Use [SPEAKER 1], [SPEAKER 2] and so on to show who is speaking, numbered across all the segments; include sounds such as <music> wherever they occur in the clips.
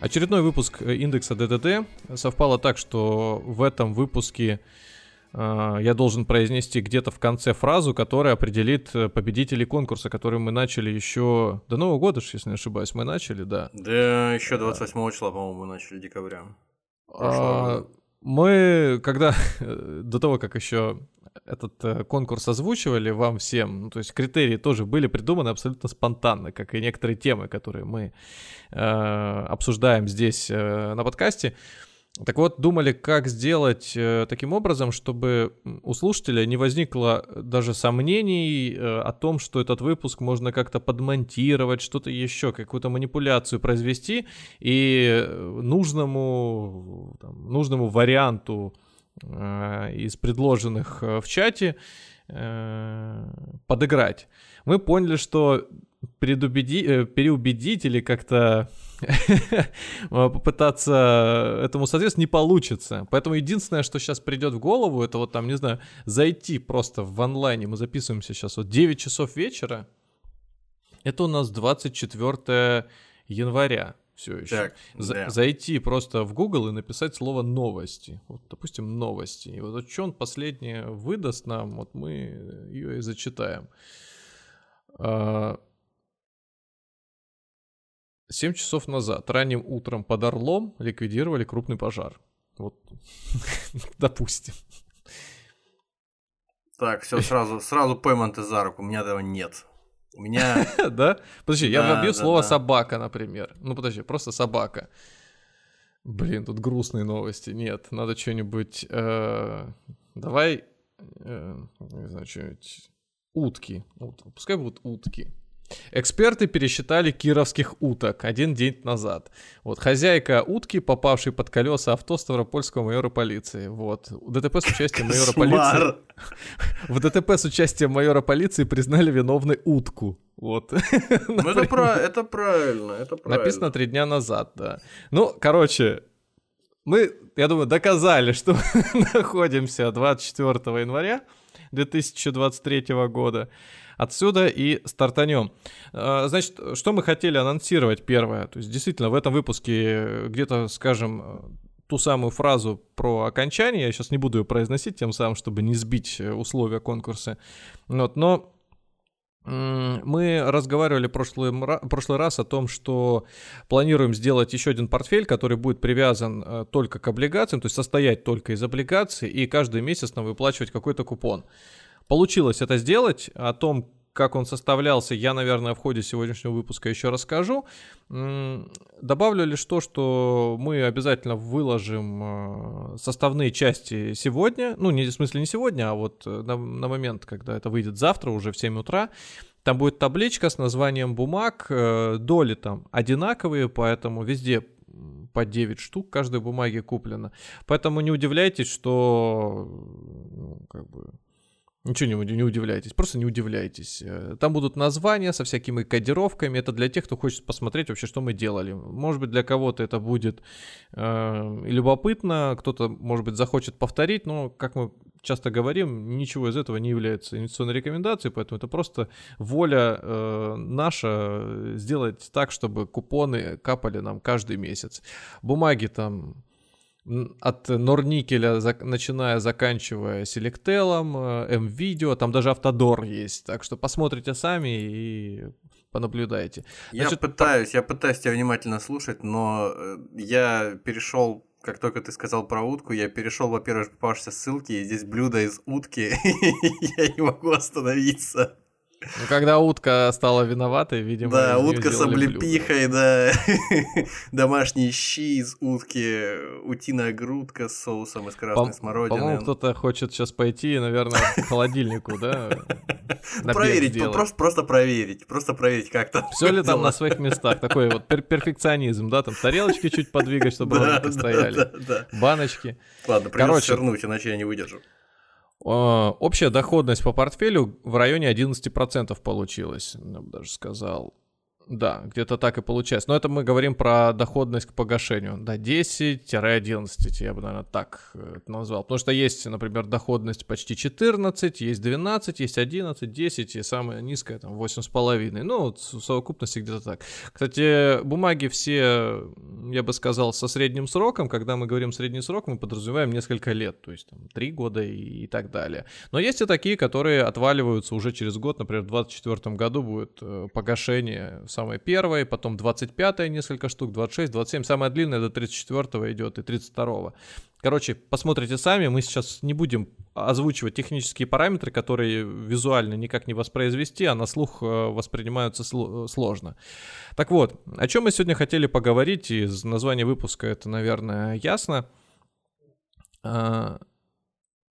[SPEAKER 1] Очередной выпуск э, индекса ДДТ. Совпало так, что в этом выпуске э, я должен произнести где-то в конце фразу, которая определит э, победителей конкурса, который мы начали еще до Нового года, если не ошибаюсь, мы начали, да.
[SPEAKER 2] Да, еще 28 числа, по-моему, мы начали декабря.
[SPEAKER 1] А, мы, когда <laughs> до того, как еще этот э, конкурс озвучивали вам всем, ну, то есть критерии тоже были придуманы абсолютно спонтанно, как и некоторые темы, которые мы э, обсуждаем здесь э, на подкасте. Так вот, думали, как сделать э, таким образом, чтобы у слушателя не возникло даже сомнений э, о том, что этот выпуск можно как-то подмонтировать, что-то еще, какую-то манипуляцию произвести, и нужному, там, нужному варианту из предложенных э, в чате э, подыграть. Мы поняли, что предубеди... переубедить или как-то <laughs> попытаться этому соответствовать не получится. Поэтому единственное, что сейчас придет в голову, это вот там, не знаю, зайти просто в онлайне. Мы записываемся сейчас вот 9 часов вечера. Это у нас 24 января все еще. Так, За- да. Зайти просто в Google и написать слово новости. Вот, допустим, новости. И вот что он последнее выдаст нам, вот мы ее и зачитаем. А... 7 часов назад, ранним утром под Орлом ликвидировали крупный пожар. Вот, <laughs> допустим.
[SPEAKER 2] Так, все, сразу, сразу пойман ты за руку, у меня этого нет. У меня... <laughs>
[SPEAKER 1] Да? Подожди, я набью слово собака, например. Ну, подожди, просто собака. Блин, тут грустные новости. Нет, надо что-нибудь... Э, давай... Э, не знаю, что-нибудь... Утки. Пускай будут утки. Эксперты пересчитали кировских уток один день назад. Вот хозяйка утки, попавшей под колеса авто Ставропольского майора полиции. Вот. В ДТП с участием майора полиции... <laughs> В ДТП с участием майора полиции признали виновной утку. Вот. <laughs>
[SPEAKER 2] Ну, это, про... это правильно, это правильно.
[SPEAKER 1] Написано три дня назад, да. Ну, короче, мы, я думаю, доказали, что <laughs> находимся 24 января 2023 года. Отсюда и стартанем. А, значит, что мы хотели анонсировать первое? То есть, действительно, в этом выпуске где-то, скажем, ту самую фразу про окончание, я сейчас не буду ее произносить, тем самым, чтобы не сбить условия конкурса. Вот, но мы разговаривали прошлый, прошлый раз о том, что планируем сделать еще один портфель, который будет привязан э, только к облигациям, то есть состоять только из облигаций, и каждый месяц нам выплачивать какой-то купон. Получилось это сделать. О том, как он составлялся, я, наверное, в ходе сегодняшнего выпуска еще расскажу. Добавлю лишь то, что мы обязательно выложим э, составные части сегодня. Ну, не в смысле не сегодня, а вот э, на, на момент, когда это выйдет завтра, уже в 7 утра. Там будет табличка с названием бумаг. Э, доли там одинаковые, поэтому везде по 9 штук каждой бумаги куплено. Поэтому не удивляйтесь, что ну, как бы Ничего не, не удивляйтесь, просто не удивляйтесь. Э, там будут названия со всякими кодировками. Это для тех, кто хочет посмотреть вообще, что мы делали. Может быть, для кого-то это будет э, любопытно, кто-то, может быть, захочет повторить, но, как мы часто говорим, ничего из этого не является инвестиционной рекомендацией, поэтому это просто воля э, наша сделать так, чтобы купоны капали нам каждый месяц. Бумаги там от Норникеля, за, начиная, заканчивая Селектелом, М-Видео, там даже Автодор есть, так что посмотрите сами и понаблюдайте.
[SPEAKER 2] Значит, я пытаюсь, по... я пытаюсь тебя внимательно слушать, но э, я перешел как только ты сказал про утку, я перешел, во-первых, попавшиеся ссылки, и здесь блюдо из утки, <laughs> я не могу остановиться.
[SPEAKER 1] Ну, когда утка стала виноватой, видимо...
[SPEAKER 2] Да, утка с облепихой, да. <laughs> Домашние щи из утки, утиная грудка с соусом из красной По- смородины.
[SPEAKER 1] По-моему, кто-то хочет сейчас пойти, наверное, к холодильнику, да? <laughs>
[SPEAKER 2] проверить, просто, просто проверить, просто проверить, как там.
[SPEAKER 1] Все ли там на своих местах, такой вот пер перфекционизм, да, там тарелочки чуть подвигать, чтобы <laughs> ровненько стояли, баночки.
[SPEAKER 2] Ладно, придется вернуть, иначе я не выдержу.
[SPEAKER 1] Общая доходность по портфелю в районе 11% получилась, я бы даже сказал. Да, где-то так и получается. Но это мы говорим про доходность к погашению. Да, 10-11, я бы, наверное, так э, назвал. Потому что есть, например, доходность почти 14, есть 12, есть 11, 10, и самая низкая там 8,5. Ну, вот в совокупности где-то так. Кстати, бумаги все, я бы сказал, со средним сроком. Когда мы говорим средний срок, мы подразумеваем несколько лет, то есть там 3 года и, и так далее. Но есть и такие, которые отваливаются уже через год. Например, в 2024 году будет э, погашение самое первое, потом 25 несколько штук, 26, 27, самое длинное до 34 идет и 32. Короче, посмотрите сами, мы сейчас не будем озвучивать технические параметры, которые визуально никак не воспроизвести, а на слух э, воспринимаются сложно. Так вот, о чем мы сегодня хотели поговорить, из названия выпуска это, наверное, ясно. А,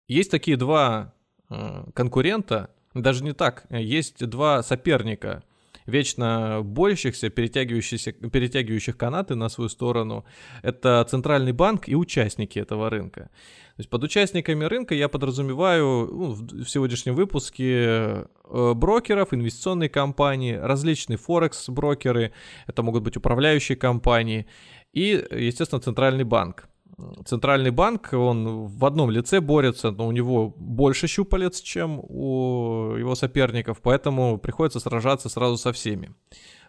[SPEAKER 1] есть такие два э, конкурента, даже не так, есть два соперника – вечно борющихся, перетягивающихся, перетягивающих канаты на свою сторону, это центральный банк и участники этого рынка. То есть под участниками рынка я подразумеваю ну, в сегодняшнем выпуске э, брокеров, инвестиционные компании, различные форекс-брокеры, это могут быть управляющие компании и, естественно, центральный банк. Центральный банк, он в одном лице борется, но у него больше щупалец, чем у его соперников, поэтому приходится сражаться сразу со всеми.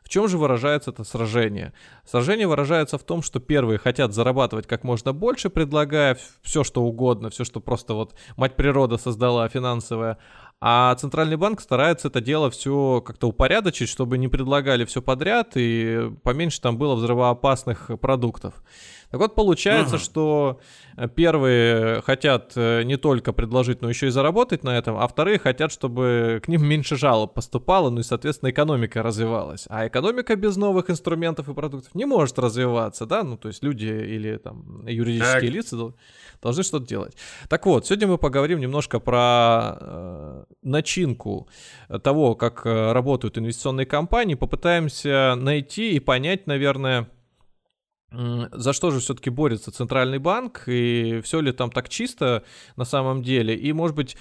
[SPEAKER 1] В чем же выражается это сражение? Сражение выражается в том, что первые хотят зарабатывать как можно больше, предлагая все, что угодно, все, что просто вот мать природа создала финансовая, а Центральный банк старается это дело все как-то упорядочить, чтобы не предлагали все подряд и поменьше там было взрывоопасных продуктов. Так вот, получается, ага. что э, первые хотят э, не только предложить, но еще и заработать на этом, а вторые хотят, чтобы к ним меньше жалоб поступало, ну и, соответственно, экономика развивалась. А экономика без новых инструментов и продуктов не может развиваться, да, ну то есть люди или там юридические так. лица должны что-то делать. Так вот, сегодня мы поговорим немножко про э, начинку того, как э, работают инвестиционные компании, попытаемся найти и понять, наверное, за что же все-таки борется Центральный банк, и все ли там так чисто на самом деле, и, может быть,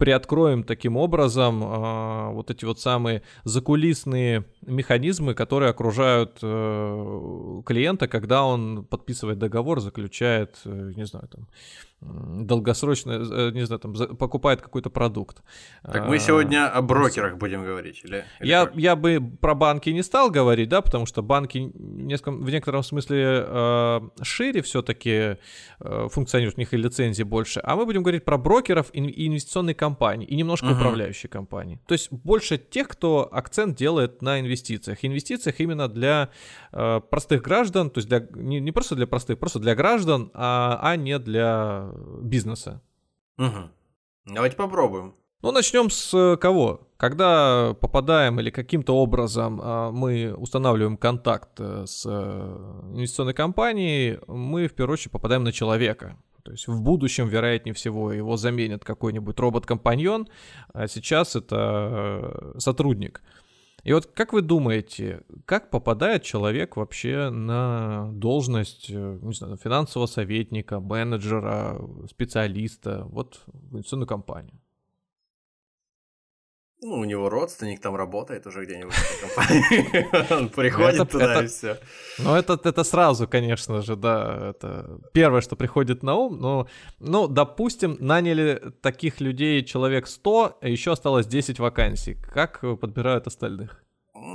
[SPEAKER 1] приоткроем таким образом э, вот эти вот самые закулисные механизмы, которые окружают э, клиента, когда он подписывает договор, заключает, э, не знаю, там, долгосрочно, э, не знаю, там, покупает какой-то продукт.
[SPEAKER 2] Так мы сегодня о брокерах будем говорить, или?
[SPEAKER 1] или я, я бы про банки не стал говорить, да, потому что банки в некотором, в некотором смысле э, шире все-таки э, функционируют, у них и лицензии больше, а мы будем говорить про брокеров и инвестиционные компании, и немножко угу. управляющие компании. То есть больше тех, кто акцент делает на инвестициях. Инвестициях именно для э, простых граждан, то есть для, не, не просто для простых, просто для граждан, а, а не для бизнеса.
[SPEAKER 2] Угу. Давайте попробуем.
[SPEAKER 1] Ну, начнем с э, кого? Когда попадаем или каким-то образом а, мы устанавливаем контакт э, с э, инвестиционной компанией, мы в первую очередь попадаем на человека. То есть в будущем, вероятнее всего, его заменит какой-нибудь робот-компаньон, а сейчас это сотрудник. И вот как вы думаете, как попадает человек вообще на должность, э, не знаю, финансового советника, менеджера, специалиста, вот в инвестиционную компанию?
[SPEAKER 2] Ну, у него родственник там работает уже где-нибудь в компании. <laughs> Он приходит туда и все.
[SPEAKER 1] Ну, это, это сразу, конечно же, да, это первое, что приходит на ум. Но, ну, допустим, наняли таких людей человек 100, а еще осталось 10 вакансий. Как подбирают остальных?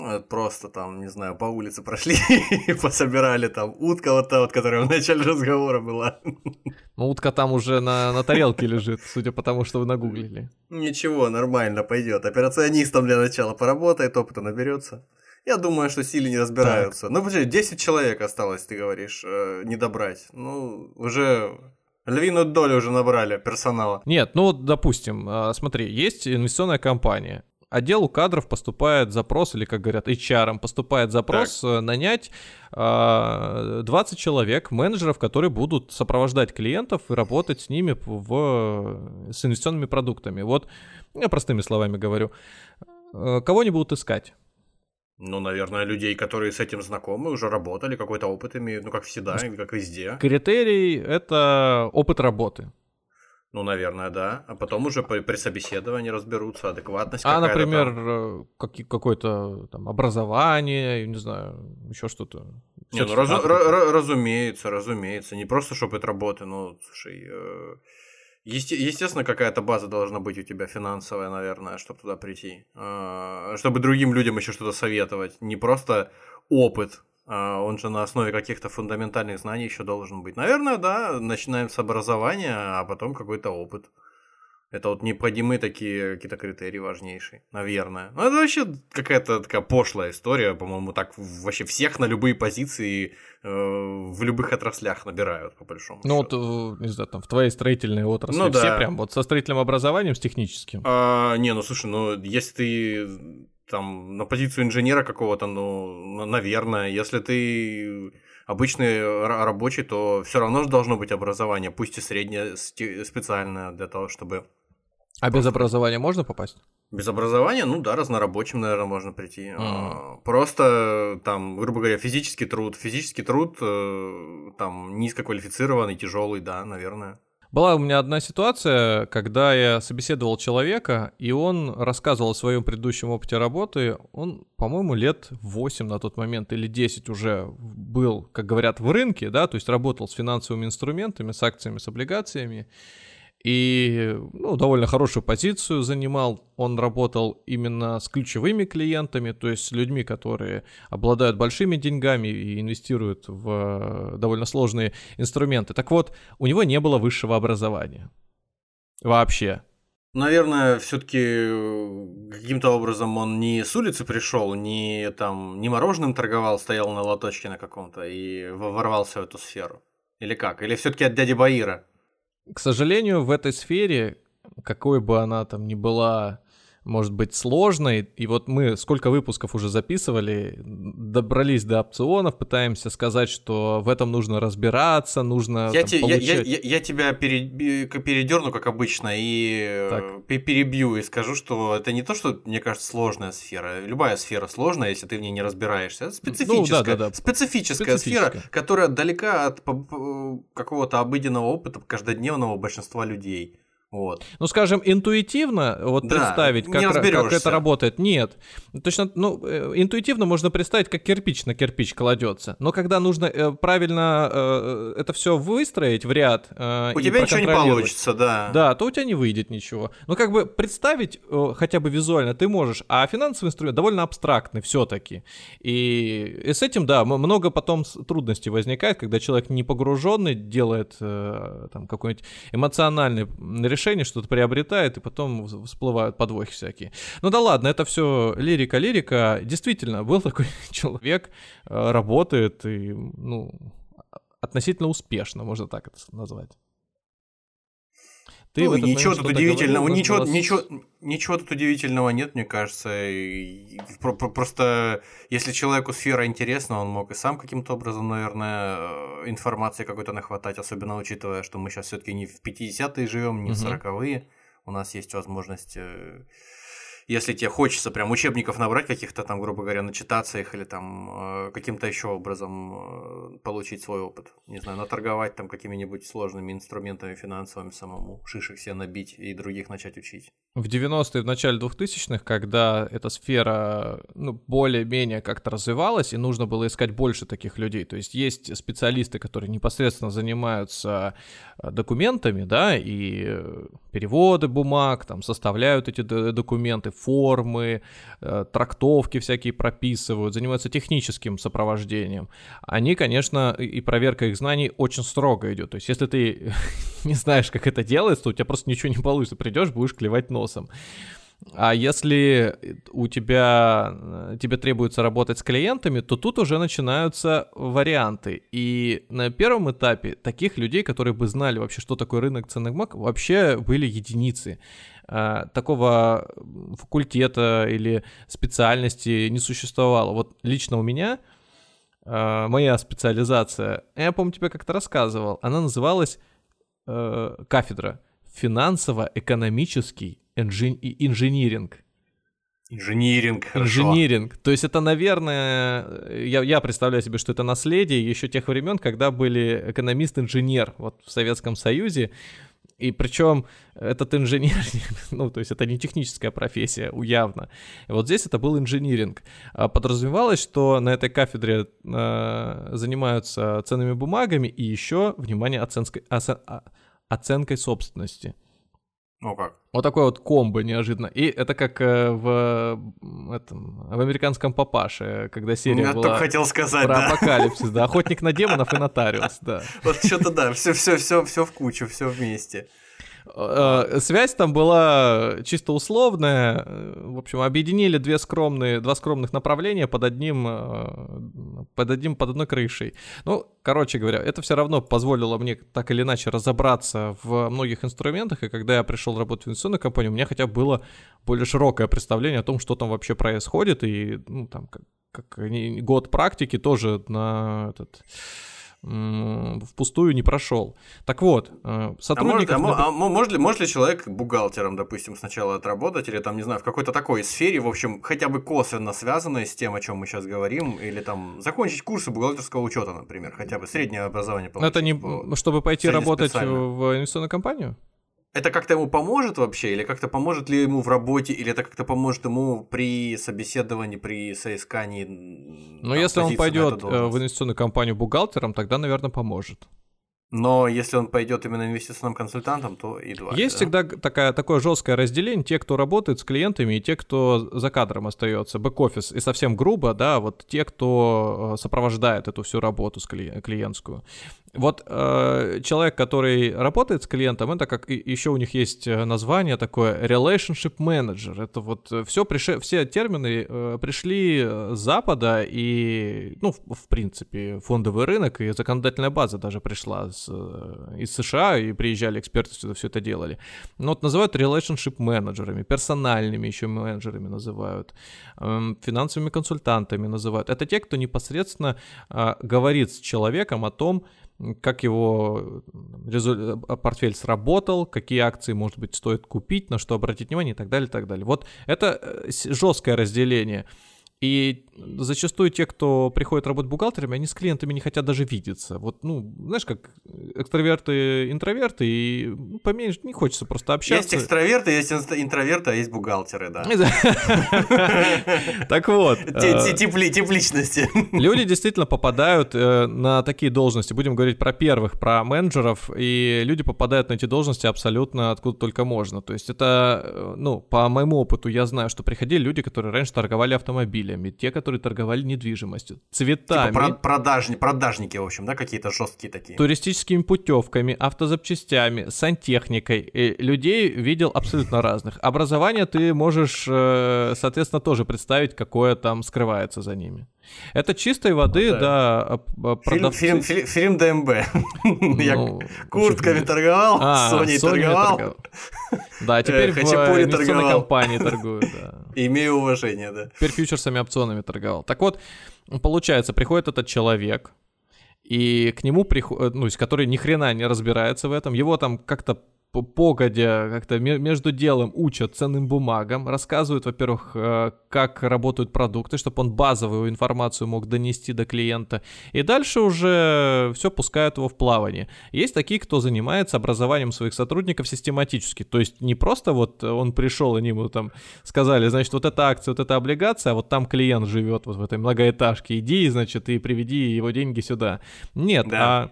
[SPEAKER 2] Ну, просто там, не знаю, по улице прошли <laughs> и пособирали там утка вот та вот, которая в начале разговора была.
[SPEAKER 1] Ну, утка там уже на, на тарелке лежит, судя по тому, что вы нагуглили.
[SPEAKER 2] Ничего, нормально пойдет. Операционистом для начала поработает, опыта наберется. Я думаю, что сильно не разбираются. Так. Ну, подожди, 10 человек осталось, ты говоришь, э, не добрать. Ну, уже Львиную долю уже набрали персонала.
[SPEAKER 1] Нет, ну вот, допустим, э, смотри, есть инвестиционная компания отделу кадров поступает запрос, или, как говорят, HR поступает запрос так. Э, нанять э, а, 20 человек, менеджеров, которые будут сопровождать клиентов и работать с ними в, с инвестиционными продуктами. Вот, я простыми словами говорю. Э, кого они будут искать?
[SPEAKER 2] Ну, наверное, людей, которые с этим знакомы, уже работали, какой-то опыт имеют, ну, как всегда, как везде.
[SPEAKER 1] Критерий — это опыт работы.
[SPEAKER 2] Ну, наверное, да. А потом уже при, при собеседовании разберутся, адекватность
[SPEAKER 1] А, например, там. Э, как, какое-то там образование, не знаю, еще что-то.
[SPEAKER 2] Не, ну, раз, ra- разумеется, разумеется. Не просто, чтобы это работы, ну, слушай, э, есте- естественно, какая-то база должна быть у тебя финансовая, наверное, чтобы туда прийти. Э, чтобы другим людям еще что-то советовать. Не просто опыт, а, он же на основе каких-то фундаментальных знаний еще должен быть. Наверное, да, начинаем с образования, а потом какой-то опыт. Это вот необходимые такие какие-то критерии важнейшие, наверное. Ну, это вообще какая-то такая пошлая история, по-моему, так вообще всех на любые позиции э, в любых отраслях набирают, по большому
[SPEAKER 1] Ну, счету. вот, э, не знаю, там, в твоей строительной отрасли ну, все да. прям вот со строительным образованием, с техническим?
[SPEAKER 2] А, не, ну, слушай, ну, если ты там на позицию инженера какого-то, ну, наверное, если ты обычный рабочий, то все равно же должно быть образование, пусть и среднее, специальное для того, чтобы...
[SPEAKER 1] А без образования можно попасть?
[SPEAKER 2] Без образования, ну да, разнорабочим, наверное, можно прийти. Mm. Просто там, грубо говоря, физический труд. Физический труд э, там низкоквалифицированный, тяжелый, да, наверное.
[SPEAKER 1] Была у меня одна ситуация, когда я собеседовал человека, и он рассказывал о своем предыдущем опыте работы. Он, по-моему, лет 8 на тот момент или 10 уже был, как говорят, в рынке, да, то есть работал с финансовыми инструментами, с акциями, с облигациями и ну, довольно хорошую позицию занимал. Он работал именно с ключевыми клиентами, то есть с людьми, которые обладают большими деньгами и инвестируют в э, довольно сложные инструменты. Так вот, у него не было высшего образования. Вообще.
[SPEAKER 2] Наверное, все-таки э, каким-то образом он не с улицы пришел, не там не мороженым торговал, стоял на лоточке на каком-то и ворвался в эту сферу. Или как? Или все-таки от дяди Баира?
[SPEAKER 1] К сожалению, в этой сфере, какой бы она там ни была может быть сложной. И вот мы сколько выпусков уже записывали, добрались до опционов, пытаемся сказать, что в этом нужно разбираться, нужно
[SPEAKER 2] я, там, те, получать... я, я, я тебя передерну, как обычно, и так. Э, перебью и скажу, что это не то, что, мне кажется, сложная сфера. Любая сфера сложная, если ты в ней не разбираешься. Это специфическая, ну, да, да, да. специфическая, специфическая сфера, которая далека от какого-то обыденного опыта каждодневного большинства людей. Вот.
[SPEAKER 1] Ну, скажем, интуитивно вот да, представить, как, как это работает, нет. Точно, ну, э, интуитивно можно представить, как кирпич на кирпич кладется. Но когда нужно э, правильно э, это все выстроить в ряд,
[SPEAKER 2] э, у тебя ничего не получится, да.
[SPEAKER 1] Да, то у тебя не выйдет ничего. Но как бы представить э, хотя бы визуально ты можешь, а финансовый инструмент довольно абстрактный все-таки. И, и с этим, да, много потом трудностей возникает, когда человек не погруженный делает э, там какой-нибудь эмоциональный решение, что-то приобретает, и потом всплывают подвохи всякие. Ну да ладно, это все лирика-лирика. Действительно, был такой <laughs> человек, э, работает и, ну, относительно успешно, можно так это назвать.
[SPEAKER 2] Ты ну, ничего тут удивительного, говорил, ничего, вас... ничего, ничего тут удивительного нет, мне кажется. Просто если человеку сфера интересна, он мог и сам каким-то образом, наверное, э, информации какой-то нахватать, особенно учитывая, что мы сейчас все-таки не в 50-е живем, не в 40-е. У нас есть возможность э, если тебе хочется прям учебников набрать каких-то там, грубо говоря, начитаться их или там э, каким-то еще образом э, получить свой опыт. Не знаю, наторговать там какими-нибудь сложными инструментами финансовыми самому, шишек себе набить и других начать учить.
[SPEAKER 1] В 90-е, в начале 2000-х, когда эта сфера ну, более-менее как-то развивалась, и нужно было искать больше таких людей. То есть есть специалисты, которые непосредственно занимаются э, документами, да, и переводы бумаг, там, составляют эти документы, формы, э, трактовки всякие прописывают, занимаются техническим сопровождением. Они, конечно, и проверка их знаний очень строго идет. То есть, если ты <laughs> не знаешь, как это делается, то у тебя просто ничего не получится. Придешь, будешь клевать носом. А если у тебя, э, тебе требуется работать с клиентами, то тут уже начинаются варианты. И на первом этапе таких людей, которые бы знали вообще, что такое рынок ценных бумаг, вообще были единицы. А, такого факультета или специальности не существовало. Вот лично у меня а, моя специализация, я помню, тебе как-то рассказывал, она называлась э, кафедра финансово-экономический инжи- инжиниринг.
[SPEAKER 2] Инжиниринг, хорошо.
[SPEAKER 1] Инжиниринг. То есть это, наверное, я, я представляю себе, что это наследие еще тех времен, когда были экономист-инженер вот в Советском Союзе. И причем этот инженер, <laughs> ну, то есть это не техническая профессия, явно. И вот здесь это был инжиниринг. А подразумевалось, что на этой кафедре э, занимаются ценными бумагами и еще, внимание, оценкой, оценкой собственности.
[SPEAKER 2] Ну как?
[SPEAKER 1] Вот такой вот комбо неожиданно. И это как э, в, этом, в американском папаше, когда серия
[SPEAKER 2] Я
[SPEAKER 1] была
[SPEAKER 2] только хотел сказать,
[SPEAKER 1] про
[SPEAKER 2] да.
[SPEAKER 1] апокалипсис, да, охотник на демонов и нотариус, да.
[SPEAKER 2] Вот что-то да, все, все, все, все в кучу, все вместе.
[SPEAKER 1] Э, Связь там была чисто условная. В общем, объединили две скромные, два скромных направления под одним, э, под одним, под одной крышей. Ну, короче говоря, это все равно позволило мне так или иначе разобраться в многих инструментах, и когда я пришел работать в инвестиционную компанию, у меня хотя бы было более широкое представление о том, что там вообще происходит, и ну, там как, как год практики тоже на этот впустую не прошел. Так вот, э,
[SPEAKER 2] А, может, а а мо- может, ли, может ли человек бухгалтером, допустим, сначала отработать, или там, не знаю, в какой-то такой сфере, в общем, хотя бы косвенно связанной с тем, о чем мы сейчас говорим, или там закончить курсы бухгалтерского учета, например, хотя бы среднее образование
[SPEAKER 1] Но это не
[SPEAKER 2] получить по-
[SPEAKER 1] чтобы пойти работать в инвестиционную компанию?
[SPEAKER 2] Это как-то ему поможет вообще, или как-то поможет ли ему в работе, или это как-то поможет ему при собеседовании, при соискании?
[SPEAKER 1] Ну, если он пойдет э, в инвестиционную компанию бухгалтером, тогда, наверное, поможет.
[SPEAKER 2] Но если он пойдет именно инвестиционным консультантом, то едва. ли,
[SPEAKER 1] Есть
[SPEAKER 2] да?
[SPEAKER 1] всегда такая, такое жесткое разделение, те, кто работает с клиентами, и те, кто за кадром остается, бэк-офис, и совсем грубо, да, вот те, кто э, сопровождает эту всю работу с кли- клиентскую. Вот э, человек, который работает с клиентом, это как и- еще у них есть э, название такое relationship manager. Это вот все приши, все термины э, пришли э, с Запада и, ну, в, в принципе, фондовый рынок и законодательная база даже пришла с, э, из США и приезжали эксперты сюда все это делали. Ну вот называют relationship менеджерами, персональными еще менеджерами называют, эм, финансовыми консультантами называют. Это те, кто непосредственно а, говорит с человеком о том, как его э, портфель сработал, какие акции, может быть, стоит купить, на что обратить внимание и так далее, и так далее. Вот это э, жесткое разделение. И зачастую те, кто приходит работать бухгалтерами, они с клиентами не хотят даже видеться. Вот, ну, знаешь, как экстраверты, интроверты, и ну, поменьше не хочется просто
[SPEAKER 2] Есть
[SPEAKER 1] общаться.
[SPEAKER 2] экстраверты, есть интроверты, а есть бухгалтеры, да. <laughs>
[SPEAKER 1] Так вот.
[SPEAKER 2] Ти-
[SPEAKER 1] э,
[SPEAKER 2] ти- Тип тип личности.
[SPEAKER 1] Люди действительно попадают э, на такие должности. Будем говорить про первых, про менеджеров. И люди попадают на эти должности абсолютно откуда только можно. То есть это, э, ну, по моему опыту я знаю, что приходили люди, которые раньше торговали автомобилями, те, которые торговали недвижимостью, цветами.
[SPEAKER 2] Типа про- продажни- продажники, в общем, да, какие-то жесткие такие.
[SPEAKER 1] туристическими путевками, автозапчастями, сантехникой. И людей видел абсолютно разных. Образование ты можешь, э, соответственно, тоже представить, какое там скрывается за ними. Это чистой воды,
[SPEAKER 2] Вот,
[SPEAKER 1] да, а, а,
[SPEAKER 2] Фильм,
[SPEAKER 1] продавцы-
[SPEAKER 2] фильм, фильм, фильм ДМБ. Я
[SPEAKER 1] Ну,
[SPEAKER 2] куртками
[SPEAKER 1] чё-
[SPEAKER 2] торговал,
[SPEAKER 1] А,
[SPEAKER 2] Соней
[SPEAKER 1] Sony
[SPEAKER 2] торговал.
[SPEAKER 1] Да, теперь
[SPEAKER 2] Э,
[SPEAKER 1] в
[SPEAKER 2] хачапури
[SPEAKER 1] инвестиционной компании торгую, да. <laughs>
[SPEAKER 2] Имею уважение, да.
[SPEAKER 1] Теперь фьючерсами, опционами торговал. Так вот, получается, приходит этот человек, и к нему приходит, ну, с который ни хрена не разбирается в этом, его там как-то погодя, как-то ме- между делом учат ценным бумагам, рассказывают, во-первых, э, как работают продукты, чтобы он базовую информацию мог донести до клиента, и дальше уже все пускают его в плавание. Есть такие, кто занимается образованием своих сотрудников систематически, то есть не просто вот он пришел, они ему там сказали, значит, вот эта акция, вот эта облигация, а вот там клиент живет вот в этой многоэтажке, иди, значит, и приведи его деньги сюда. Нет,
[SPEAKER 2] Да.
[SPEAKER 1] а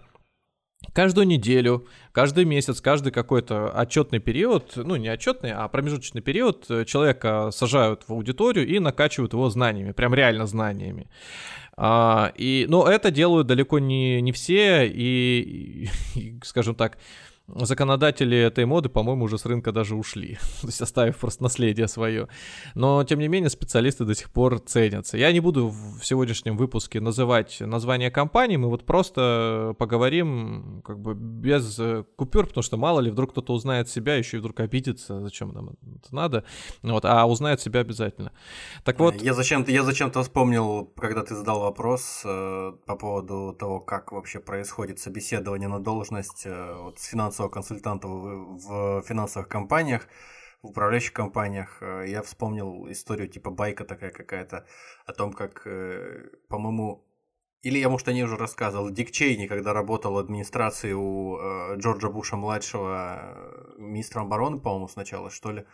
[SPEAKER 1] каждую неделю, каждый месяц, каждый какой-то отчетный период, ну не отчетный, а промежуточный период, э, человека сажают в аудиторию и накачивают его знаниями, прям реально знаниями. А, и, но это делают далеко не, не все, и, и, скажем так, законодатели этой моды, по-моему, уже с рынка даже ушли, <laughs> то есть оставив просто наследие свое. Но, тем не менее, специалисты до сих пор ценятся. Я не буду в сегодняшнем выпуске называть название компании, мы вот просто поговорим как бы без купюр, потому что мало ли, вдруг кто-то узнает себя, еще и вдруг обидится, зачем нам это надо, вот, а узнает себя обязательно. Так вот...
[SPEAKER 2] Я зачем-то, я зачем-то вспомнил, когда ты задал вопрос э, по поводу того, как вообще происходит собеседование на должность э, вот, с финансовым финансового консультанта в, в финансовых компаниях, в управляющих компаниях. Э, я вспомнил историю типа байка такая какая-то о том, как, э, по-моему, или я, может, о ней уже рассказывал, Дик Чейни, когда работал в администрации у э, Джорджа Буша младшего, э, министром обороны, по-моему, сначала, что ли,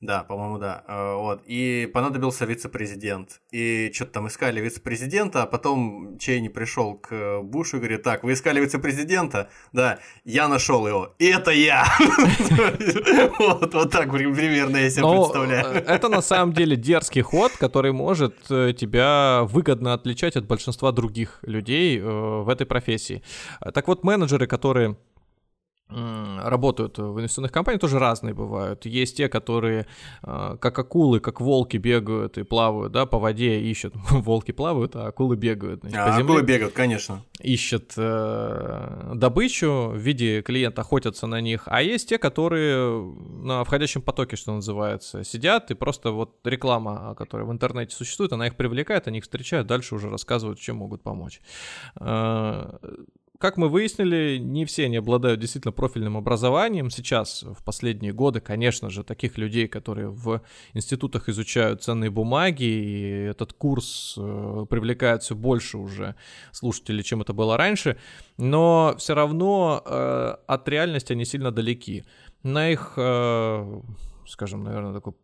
[SPEAKER 2] да, по-моему, да. Э, вот. И понадобился вице-президент. И что-то там искали вице-президента, а потом Чейни пришел к Бушу и говорит, так, вы искали вице-президента? Да, я нашел его. И это я! <laughs> Вот так примерно я себе представляю.
[SPEAKER 1] Э, это на самом деле дерзкий ход, который может э, тебя выгодно отличать от большинства других людей в этой профессии. Так вот, менеджеры, которые работают в инвестиционных компаниях, тоже разные бывают. Есть те, которые а, как акулы, как волки бегают и плавают, да, по воде ищут. <laughs> Волки плавают, а акулы бегают.
[SPEAKER 2] Значит, а, акулы бегают, конечно.
[SPEAKER 1] Ищут э, добычу в виде клиента, охотятся на них. А есть те, которые на входящем потоке, что называется, сидят и просто вот реклама, которая в интернете существует, она их привлекает, они их встречают, дальше уже рассказывают, чем могут помочь. Э, как мы выяснили, не все они обладают действительно профильным образованием. Сейчас, в последние годы, конечно же, таких людей, которые в институтах изучают ценные бумаги, и этот курс э, привлекает все больше уже слушателей, чем это было раньше, но все равно э, от реальности они сильно далеки. На их, э, скажем, наверное, такой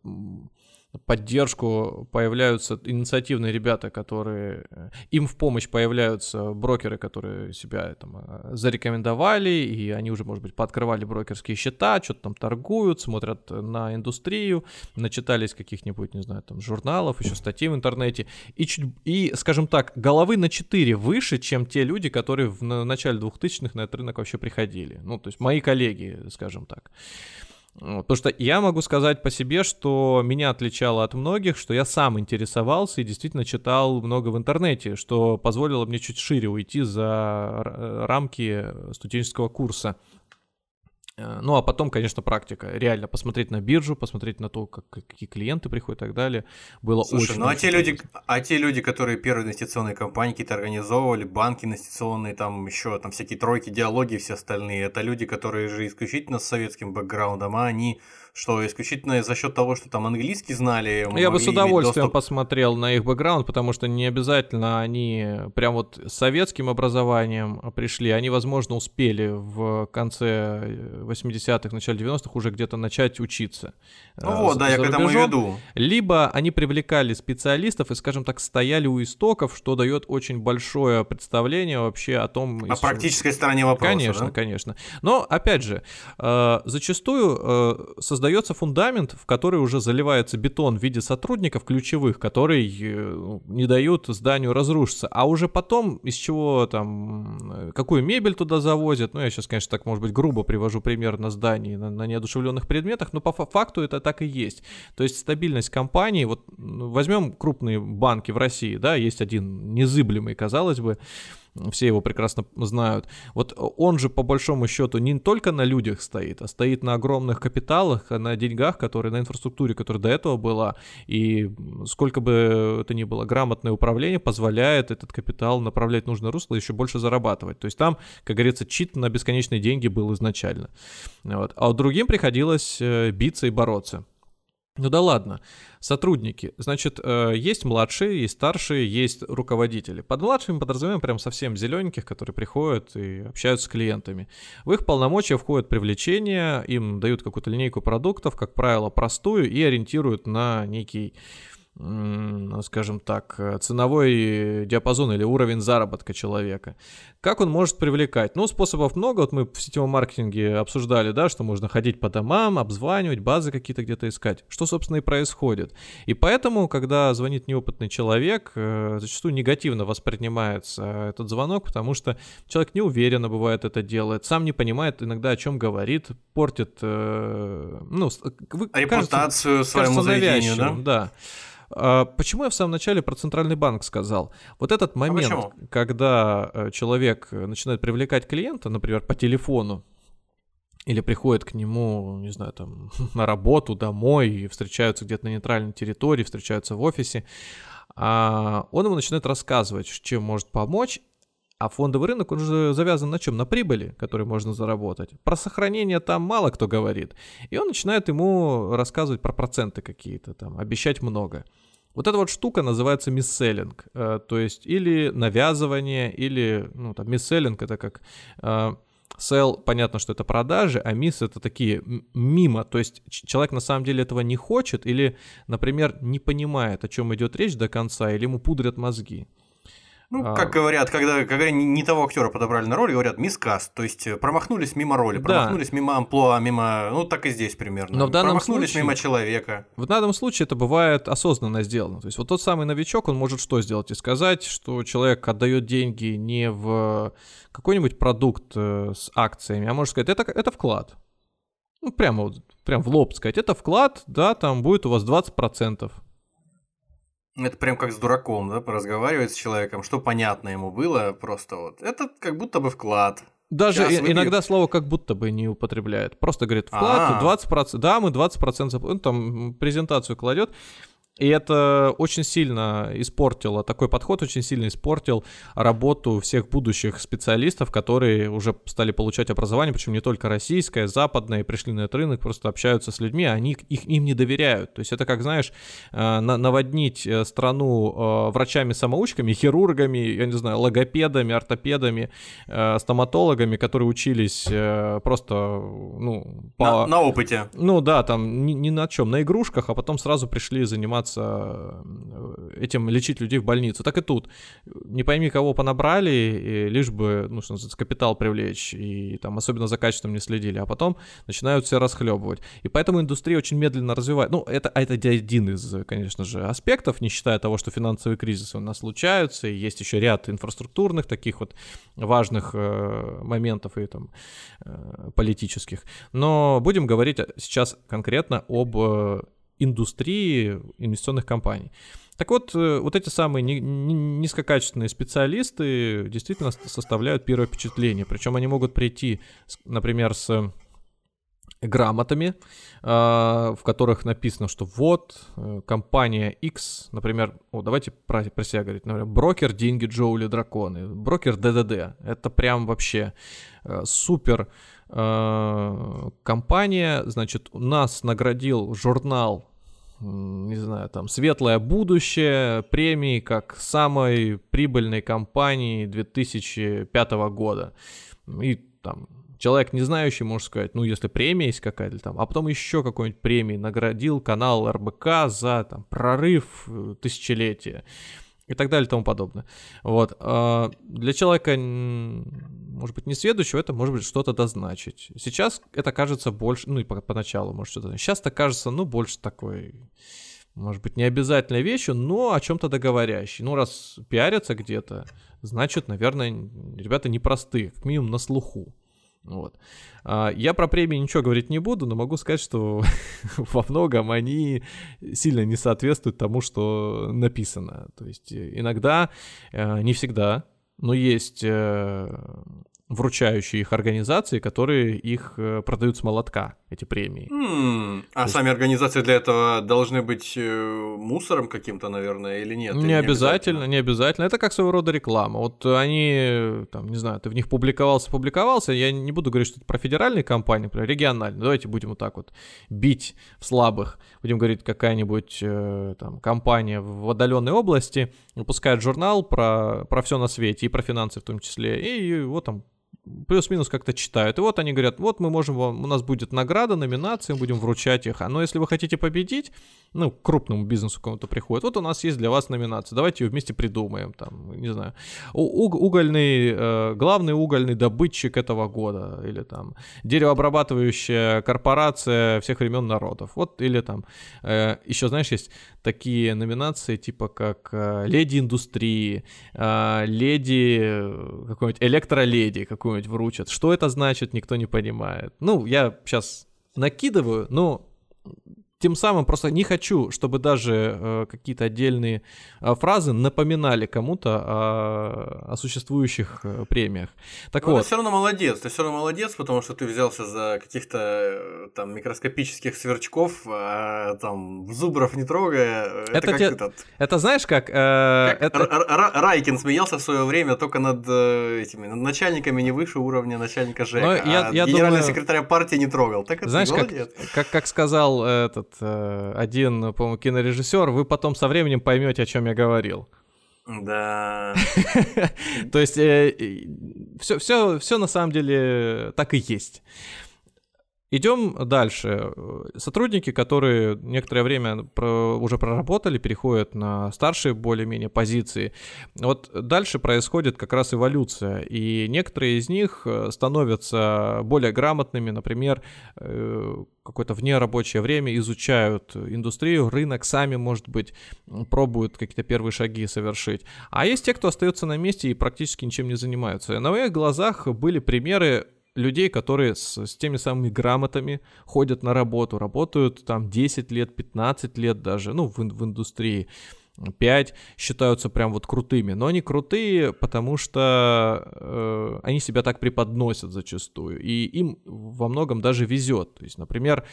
[SPEAKER 1] поддержку появляются инициативные ребята, которые э, им в помощь появляются брокеры, которые себя там э, зарекомендовали, и они уже, может быть, пооткрывали брокерские счета, что-то там торгуют, смотрят на индустрию, начитались каких-нибудь, не знаю, там журналов, еще статей в интернете, и, чуть, и скажем так, головы на 4 выше, чем те люди, которые в начале 2000-х на этот рынок вообще приходили. Ну, то есть мои коллеги, скажем так. Потому что я могу сказать по себе, что меня отличало от многих, что я сам интересовался и действительно читал много в интернете, что позволило мне чуть шире уйти за рамки студенческого курса. Э, ну, а потом, конечно, практика. Реально посмотреть на биржу, посмотреть на то, как, какие клиенты приходят и так далее, было Слушай, очень
[SPEAKER 2] ну а те, люди, а те люди, которые первые инвестиционные компании какие-то организовывали, банки инвестиционные, там еще там всякие тройки, диалоги и все остальные, это люди, которые же исключительно с советским бэкграундом, а они что исключительно за счет того, что там английский знали.
[SPEAKER 1] Я бы с удовольствием доступ... посмотрел на их бэкграунд, потому что не обязательно они прям вот с советским образованием пришли. Они, возможно, успели в конце 80-х, начале 90-х уже где-то начать учиться.
[SPEAKER 2] Ну э, вот, да, я к этому веду.
[SPEAKER 1] Либо они привлекали специалистов и, скажем так, стояли у истоков, что дает очень большое представление вообще о том...
[SPEAKER 2] О практической стороне вопроса,
[SPEAKER 1] Конечно,
[SPEAKER 2] да?
[SPEAKER 1] конечно. Но, опять же, э, зачастую э, создают создается фундамент, в который уже заливается бетон в виде сотрудников ключевых, которые э, не дают зданию разрушиться. А уже потом из чего там, какую мебель туда завозят, ну я сейчас, конечно, так, может быть, грубо привожу пример на здании, на, на неодушевленных предметах, но по факту это так и есть. То есть стабильность компании, вот ну, возьмем крупные банки в России, да, есть один незыблемый, казалось бы, все его прекрасно знают. Вот он же по большому счету не только на людях стоит, а стоит на огромных капиталах, на деньгах, которые на инфраструктуре, которая до этого была. И сколько бы это ни было, грамотное управление позволяет этот капитал направлять в нужное русло и еще больше зарабатывать. То есть там, как говорится, чит на бесконечные деньги был изначально. Вот. А другим приходилось э, биться и бороться. Ну да ладно, сотрудники. Значит, э, есть младшие, есть старшие, есть руководители. Под младшими подразумеваем прям совсем зелененьких, которые приходят и общаются с клиентами. В их полномочия входит привлечение, им дают какую-то линейку продуктов, как правило, простую, и ориентируют на некий скажем так, э, ценовой диапазон или уровень заработка человека. Как он может привлекать? Ну, способов много. Вот мы в сетевом маркетинге обсуждали, да, что можно ходить по домам, обзванивать, базы какие-то где-то искать. Что, собственно, и происходит. И поэтому, когда звонит неопытный человек, э, зачастую негативно воспринимается этот звонок, потому что человек неуверенно бывает это делает, сам не понимает иногда, о чем говорит, портит, э, ну,
[SPEAKER 2] репутацию кажется, своему кажется, заведению, да?
[SPEAKER 1] Да. А, почему я в самом начале про центральный банк сказал? Вот этот а момент, а когда э, человек начинает привлекать клиента, например, по телефону, или приходит к нему, не знаю, там, <laughs> на работу, домой, и встречаются где-то на нейтральной территории, встречаются в офисе, а он ему начинает рассказывать, чем может помочь, а фондовый рынок, он же завязан на чем? На прибыли, которую можно заработать. Про сохранение там мало кто говорит. И он начинает ему рассказывать про проценты какие-то там, обещать много. Вот эта вот штука называется мисселлинг, э, то есть или навязывание, или, ну, там, мисселлинг это как... Э, Sell, понятно, что это продажи, а мисс это такие мимо, то есть человек на самом деле этого не хочет или, например, не понимает, о чем идет речь до конца, или ему пудрят мозги.
[SPEAKER 2] Ну, а... как говорят, когда, когда не того актера подобрали на роль, говорят мискаст, то есть э, промахнулись мимо роли, промахнулись да. мимо амплуа, мимо, ну так и здесь примерно.
[SPEAKER 1] Но в данном
[SPEAKER 2] промахнулись
[SPEAKER 1] случае,
[SPEAKER 2] мимо человека.
[SPEAKER 1] В данном случае это бывает осознанно сделано. То есть вот тот самый новичок, он может что сделать и сказать, что человек отдает деньги не в какой-нибудь продукт э, с акциями, а может сказать, это, это вклад. Ну, прямо вот, прям в лоб сказать, это вклад, да, там будет у вас 20%.
[SPEAKER 2] Это прям как с дураком, да, разговаривать с человеком, что понятно ему было, просто вот. Это как будто бы вклад.
[SPEAKER 1] Даже выпьет. иногда слово как будто бы не употребляет. Просто говорит, вклад А-а-а. 20%, да, мы 20%, он там презентацию кладет. И это очень сильно испортило, такой подход очень сильно испортил работу всех будущих специалистов, которые уже стали получать образование, причем не только российское, западное, пришли на этот рынок, просто общаются с людьми, а они их, им не доверяют. То есть это как, знаешь, э, наводнить э, страну э, врачами-самоучками, хирургами, я не знаю, логопедами, ортопедами, стоматологами, которые учились просто, ну,
[SPEAKER 2] по... На, на опыте.
[SPEAKER 1] Ну да, там ни, ни на чем, на игрушках, а потом сразу пришли заниматься заниматься э, этим, лечить людей в больницу. Так и тут. Не пойми, кого понабрали, лишь бы, ну, что называется, капитал привлечь, и там особенно за качеством не следили, а потом начинают все расхлебывать. И поэтому индустрия очень медленно развивает. Ну, это, это один из, конечно же, аспектов, не считая того, что финансовые кризисы у нас случаются, и есть еще ряд инфраструктурных таких вот важных э, моментов и там э, политических. Но будем говорить сейчас конкретно об э, индустрии инвестиционных компаний. Так вот, э, вот эти самые низкокачественные специалисты действительно составляют первое впечатление. Причем они могут прийти, например, с грамотами, а, в которых написано, что вот э, компания X, например, о, давайте про, про себя говорить, например, брокер деньги Джоули Драконы, брокер ДДД, это прям вообще э, супер компания, значит, нас наградил журнал не знаю, там, светлое будущее, премии как самой прибыльной компании 2005 года. И там человек не знающий может сказать, ну, если премия есть какая-то там, а потом еще какой-нибудь премии наградил канал РБК за там прорыв э, тысячелетия и так далее и тому подобное. Вот. А для человека, может быть, не следующего, это может быть что-то дозначить. Сейчас это кажется больше, ну и поначалу может что-то. Сейчас это кажется, ну, больше такой, может быть, не обязательной вещью, но о чем-то договорящей. Ну, раз пиарятся где-то, значит, наверное, ребята непростые, как минимум на слуху. Вот. А, я про премии ничего говорить не буду, но могу сказать, что <laughs> во многом они сильно не соответствуют тому, что написано. То есть э, иногда, э, не всегда, но есть э, вручающие их организации, которые их э, продают с молотка, эти премии.
[SPEAKER 2] Mm, а есть... сами организации для этого должны быть э, мусором каким-то, наверное, или нет?
[SPEAKER 1] Не, или обязательно, не обязательно. Это как своего рода реклама. Вот они, там, не знаю, ты в них публиковался, публиковался. Я не буду говорить, что это про федеральные компании, например, региональные. Давайте будем вот так вот бить в слабых. Будем говорить, какая-нибудь э, там компания в отдаленной области выпускает журнал про, про все на свете, и про финансы в том числе. И вот там плюс-минус как-то читают. И вот они говорят, вот мы можем вам, у нас будет награда, номинации, мы будем вручать их. А но если вы хотите победить, ну, к крупному бизнесу кому-то приходит, вот у нас есть для вас номинация, давайте ее вместе придумаем, там, не знаю, у- угольный, э, главный угольный добытчик этого года, или там, деревообрабатывающая корпорация всех времен народов, вот, или там, э, еще, знаешь, есть такие номинации, типа как э, леди индустрии, э, леди, э, какой-нибудь электроледи какую-нибудь вручат. Что это значит, никто не понимает. Ну, я сейчас накидываю, но тем самым просто не хочу, чтобы даже э, какие-то отдельные э, фразы напоминали кому-то о, о существующих э, премиях. Так
[SPEAKER 2] Но
[SPEAKER 1] вот.
[SPEAKER 2] Ты все равно молодец, ты все равно молодец, потому что ты взялся за каких-то э, там микроскопических сверчков, а там зубров не трогая. Это,
[SPEAKER 1] Это
[SPEAKER 2] как
[SPEAKER 1] те-
[SPEAKER 2] этот.
[SPEAKER 1] Это знаешь как? э,
[SPEAKER 2] как
[SPEAKER 1] это-
[SPEAKER 2] Райкин смеялся в свое время только над э, этими над начальниками не выше уровня начальника ЖЭКа,
[SPEAKER 1] Ну, я-
[SPEAKER 2] а
[SPEAKER 1] я
[SPEAKER 2] генерального
[SPEAKER 1] думаю-
[SPEAKER 2] секретаря партии не трогал. Так это
[SPEAKER 1] Знаешь, как,
[SPEAKER 2] молодец.
[SPEAKER 1] как, как сказал этот э, один, по-моему, кинорежиссер, вы потом со временем поймете, о чем я говорил.
[SPEAKER 2] Да. <laughs>
[SPEAKER 1] То есть все, все на самом деле так и есть. Идем дальше. Сотрудники, которые некоторое время про- уже проработали, переходят на старшие более-менее позиции. Вот дальше происходит как раз эволюция, и некоторые из них э, становятся более грамотными, например, э, какое-то вне рабочее время изучают индустрию, рынок сами, может быть, пробуют какие-то первые шаги совершить. А есть те, кто остается на месте и практически ничем не занимаются. На моих глазах были примеры людей, которые с, с теми самыми грамотами ходят на работу, работают там 10 лет, 15 лет даже, ну, в, в индустрии. 5 считаются прям вот крутыми, но они крутые, потому что э, они себя так преподносят зачастую, и им во многом даже везет. То есть, например,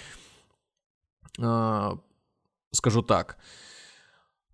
[SPEAKER 1] э, скажу так,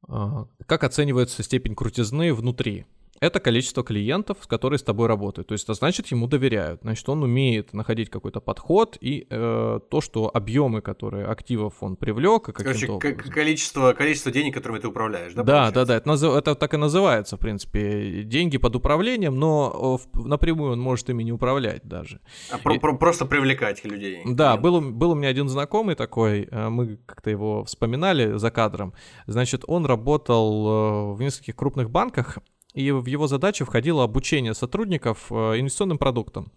[SPEAKER 1] э, как оценивается степень крутизны внутри? Это количество клиентов, которые с тобой работают. То есть это значит, ему доверяют. Значит, он умеет находить какой-то подход и э, то, что объемы, которые активов он привлек, и
[SPEAKER 2] Короче,
[SPEAKER 1] образом-
[SPEAKER 2] количество, количество денег, которыми ты управляешь, да?
[SPEAKER 1] да,
[SPEAKER 2] получается?
[SPEAKER 1] да, да, это, назыв- это так и называется, в принципе, деньги под управлением, но э, в- напрямую он может ими не управлять даже.
[SPEAKER 2] А про-
[SPEAKER 1] И-
[SPEAKER 2] про- просто привлекать людей.
[SPEAKER 1] Да, был, у- был у меня один знакомый такой, э, мы как-то его вспоминали за кадром. Значит, он работал э, в нескольких крупных банках, и в его задачу входило обучение сотрудников э, инвестиционным продуктам.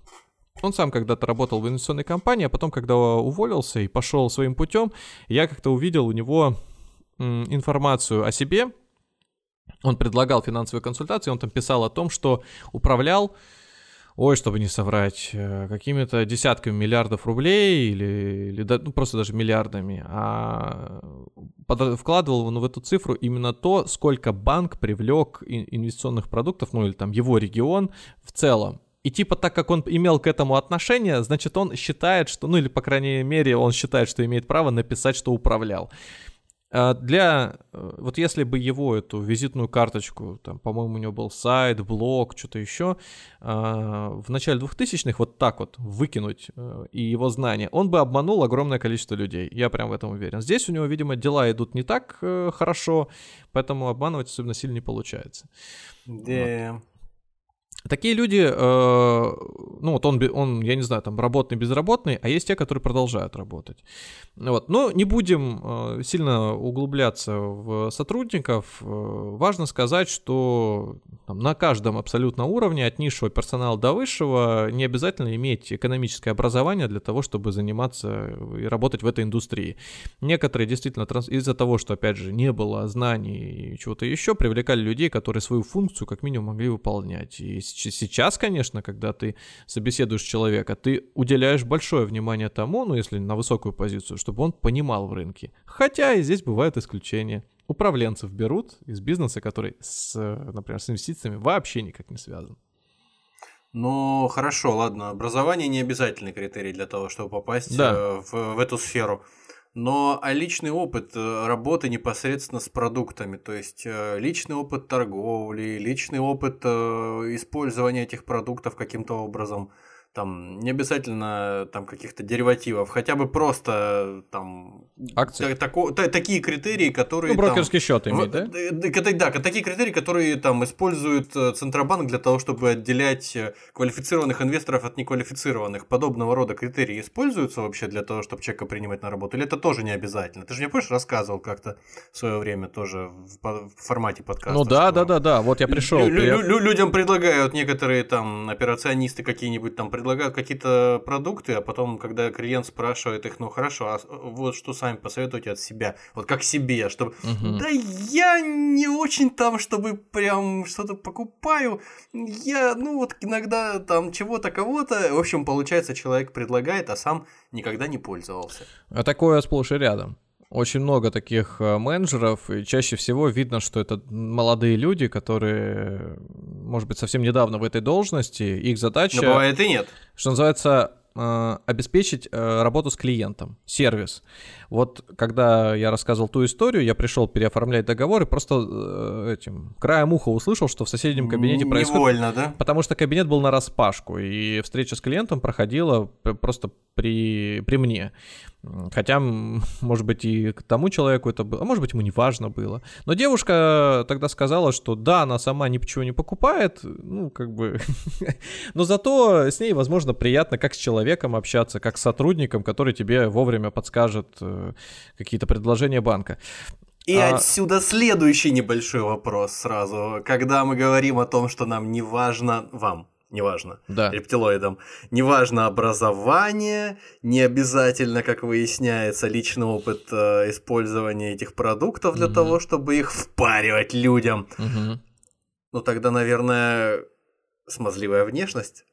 [SPEAKER 1] Он сам когда-то работал в инвестиционной компании, а потом, когда уволился и пошел своим путем, я как-то увидел у него информацию о себе. Он предлагал финансовые консультации, он там писал о том, что управлял ой, чтобы не соврать, э, какими-то десятками миллиардов рублей или, или ну, просто даже миллиардами, а под- вкладывал он в эту цифру именно то, сколько банк привлек ин- инвестиционных продуктов, ну или там его регион в целом. И типа так как он имел к этому отношение, значит он считает, что, ну или по крайней мере он считает, что имеет право написать, что управлял. А Для, э, вот если бы его эту визитную карточку, там, по-моему, у него был сайт, блог, что-то еще, а, в начале 2000-х вот так вот выкинуть э, и его знания, он бы обманул огромное количество людей, я прям в этом уверен. Здесь у него, видимо, дела идут не так э, хорошо, поэтому обманывать особенно сильно не получается.
[SPEAKER 2] Да.
[SPEAKER 1] Такие люди, э, ну вот он, он, я не знаю, там работный, безработный, а есть те, которые продолжают работать. Вот. Но не будем э, сильно углубляться в сотрудников. Э, важно сказать, что там, на каждом абсолютно уровне, от низшего персонала до высшего, не обязательно иметь экономическое образование для того, чтобы заниматься и работать в этой индустрии. Некоторые действительно транс- из-за того, что, опять же, не было знаний и чего-то еще, привлекали людей, которые свою функцию как минимум могли выполнять. И сейчас, конечно, когда ты собеседуешь человека, ты уделяешь большое внимание тому, ну, если на высокую позицию, чтобы он понимал в рынке. Хотя и здесь бывают исключения. Управленцев берут из бизнеса, который, с, например, с инвестициями вообще никак не связан.
[SPEAKER 2] Ну, хорошо, ладно. Образование не обязательный критерий для того, чтобы попасть
[SPEAKER 1] Да.
[SPEAKER 2] э, в, в эту сферу. Но а личный опыт э, работы непосредственно с продуктами, то есть э, личный опыт торговли, личный опыт э, использования этих продуктов каким-то образом, там не обязательно там каких-то деривативов, хотя бы просто там
[SPEAKER 1] Акции.
[SPEAKER 2] та- тако- та- такие критерии, которые
[SPEAKER 1] Ну,
[SPEAKER 2] там-
[SPEAKER 1] брокерский счет
[SPEAKER 2] в-
[SPEAKER 1] иметь, да?
[SPEAKER 2] д- д- д- Да, такие критерии, которые там использует э, Центробанк для того, чтобы отделять э, квалифицированных инвесторов от неквалифицированных. Подобного рода критерии используются вообще для того, чтобы человека принимать на работу? Или это тоже не обязательно? Ты же мне помнишь, рассказывал как-то в свое время тоже в, в формате подкаста.
[SPEAKER 1] Ну да, да, да, да. Вот я пришел.
[SPEAKER 2] лю- лю- лю- людям предлагают некоторые там операционисты какие-нибудь там предлагают какие-то продукты, а потом, когда клиент спрашивает их, ну хорошо, а вот что сами посоветуете от себя, вот как себе, чтобы да я не очень там, чтобы прям что-то покупаю. Я, ну вот иногда там чего-то, кого-то. В общем, получается, человек предлагает, а сам никогда не пользовался.
[SPEAKER 1] А такое сплошь и рядом. Очень много таких э, менеджеров, и чаще всего видно, что это молодые люди, которые, может быть, совсем недавно в этой должности. Их задача,
[SPEAKER 2] Но бывает и нет.
[SPEAKER 1] что называется, э, обеспечить э, работу с клиентом, сервис. Вот когда я рассказывал ту историю, я пришел переоформлять договор и просто э, этим краем уха услышал, что в соседнем кабинете
[SPEAKER 2] Н-
[SPEAKER 1] происходит
[SPEAKER 2] Невольно, да?
[SPEAKER 1] Потому что кабинет был на распашку, и встреча с клиентом проходила просто при, при мне. Хотя, <laughs> может быть, и к тому человеку это было, а может быть, ему не важно было. Но девушка тогда сказала, что да, она сама ничего не покупает, ну, как бы... <laughs> Но зато с ней, возможно, приятно как с человеком общаться, как с сотрудником, который тебе вовремя подскажет э, какие-то предложения банка.
[SPEAKER 2] И
[SPEAKER 1] А-
[SPEAKER 2] отсюда следующий небольшой вопрос сразу. Когда мы говорим о том, что нам не важно, вам, не важно,
[SPEAKER 1] Да.
[SPEAKER 2] рептилоидам, не важно образование, не обязательно, как выясняется, личный опыт э, использования этих продуктов для
[SPEAKER 1] Мгм.
[SPEAKER 2] того, чтобы их впаривать людям.
[SPEAKER 1] Мгм.
[SPEAKER 2] Ну тогда, наверное, смазливая внешность.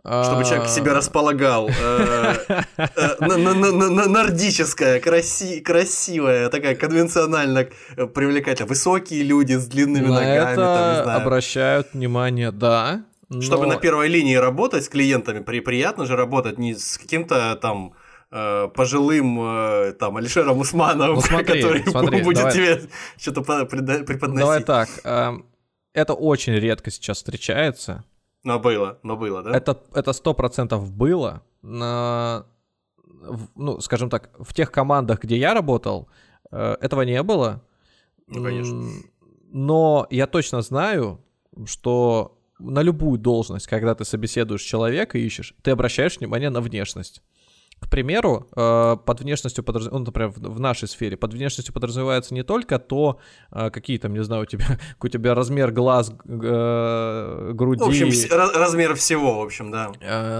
[SPEAKER 2] Чтобы человек себя
[SPEAKER 1] А,
[SPEAKER 2] располагал. э, э, Нордическая, краси- красивая, такая конвенционально э, привлекательная. Высокие люди с длинными ногами,
[SPEAKER 1] обращают внимание, да.
[SPEAKER 2] Чтобы на первой линии работать с клиентами, при, приятно же работать не с каким-то там пожилым там Алишером Усмановым,
[SPEAKER 1] Ну, смотри,
[SPEAKER 2] который
[SPEAKER 1] смотри, <laughs>
[SPEAKER 2] будет
[SPEAKER 1] давай.
[SPEAKER 2] тебе что-то преподносить.
[SPEAKER 1] Давай так, эм, это очень редко сейчас встречается.
[SPEAKER 2] Но было, но было, да?
[SPEAKER 1] Это это сто процентов было. На, в- ну, скажем так, в тех командах, где я работал, э, этого не было.
[SPEAKER 2] Ну, конечно.
[SPEAKER 1] Но я точно знаю, что на любую должность, когда ты собеседуешь человека и ищешь, ты обращаешь внимание на внешность. К примеру, э, под внешностью, подраз- ну, например, в нашей сфере, под внешностью подразумевается не только то, э, какие там, не знаю, у тебя, <laughs> у тебя размер глаз, э, груди,
[SPEAKER 2] В общем, размер всего, в общем, да.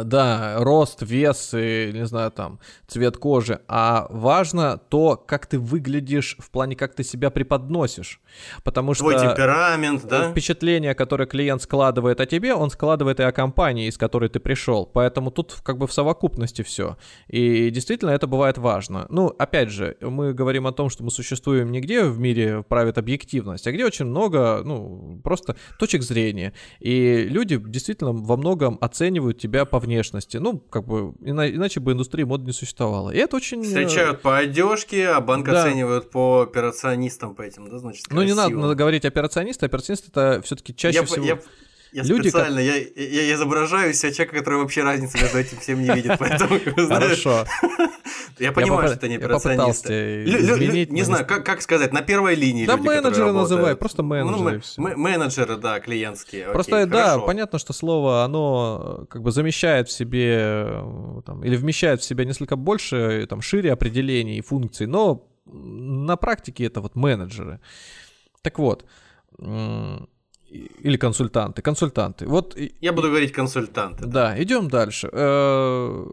[SPEAKER 1] Да, рост, вес и, не знаю, там, цвет кожи, а важно то, как ты выглядишь в плане, как ты себя преподносишь. Потому что
[SPEAKER 2] Твой темперамент, да?
[SPEAKER 1] впечатление, которое клиент складывает о тебе, он складывает и о компании, из которой ты пришел. Поэтому тут как бы в совокупности все. И действительно это бывает важно. Ну, опять же, мы говорим о том, что мы существуем не где в мире правит объективность, а где очень много, ну, просто точек зрения. И люди действительно во многом оценивают тебя по внешности. Ну, как бы, ина- иначе бы индустрии мод не существовало. И это очень... э,
[SPEAKER 2] Встречают по одежке, а банк
[SPEAKER 1] Да.
[SPEAKER 2] оценивают по операционистам по этим, да, значит,
[SPEAKER 1] Ну, не надо,
[SPEAKER 2] красиво.
[SPEAKER 1] надо говорить операционист. Операционист это все-таки чаще
[SPEAKER 2] я,
[SPEAKER 1] всего...
[SPEAKER 2] я, я
[SPEAKER 1] люди, как-
[SPEAKER 2] специально, я, я, я изображаю себя человека, который вообще разницы между этим всем не видит, поэтому, <laughs> как
[SPEAKER 1] Хорошо. <laughs>
[SPEAKER 2] я понимаю, что это не операционисты. не знаю, как, как сказать, на первой линии
[SPEAKER 1] Да менеджеры называй, просто
[SPEAKER 2] Ну,
[SPEAKER 1] менеджеры. и
[SPEAKER 2] ме-
[SPEAKER 1] всё.
[SPEAKER 2] ме- менеджеры, да, клиентские.
[SPEAKER 1] Просто да, понятно, что слово оно э, как бы замещает в себе э, или вмещает в себя несколько больше, э, там шире определений и функций, но на практике это вот менеджеры. Так вот, или консультанты, консультанты. Вот
[SPEAKER 2] Я буду говорить консультанты.
[SPEAKER 1] да, идем дальше. Э,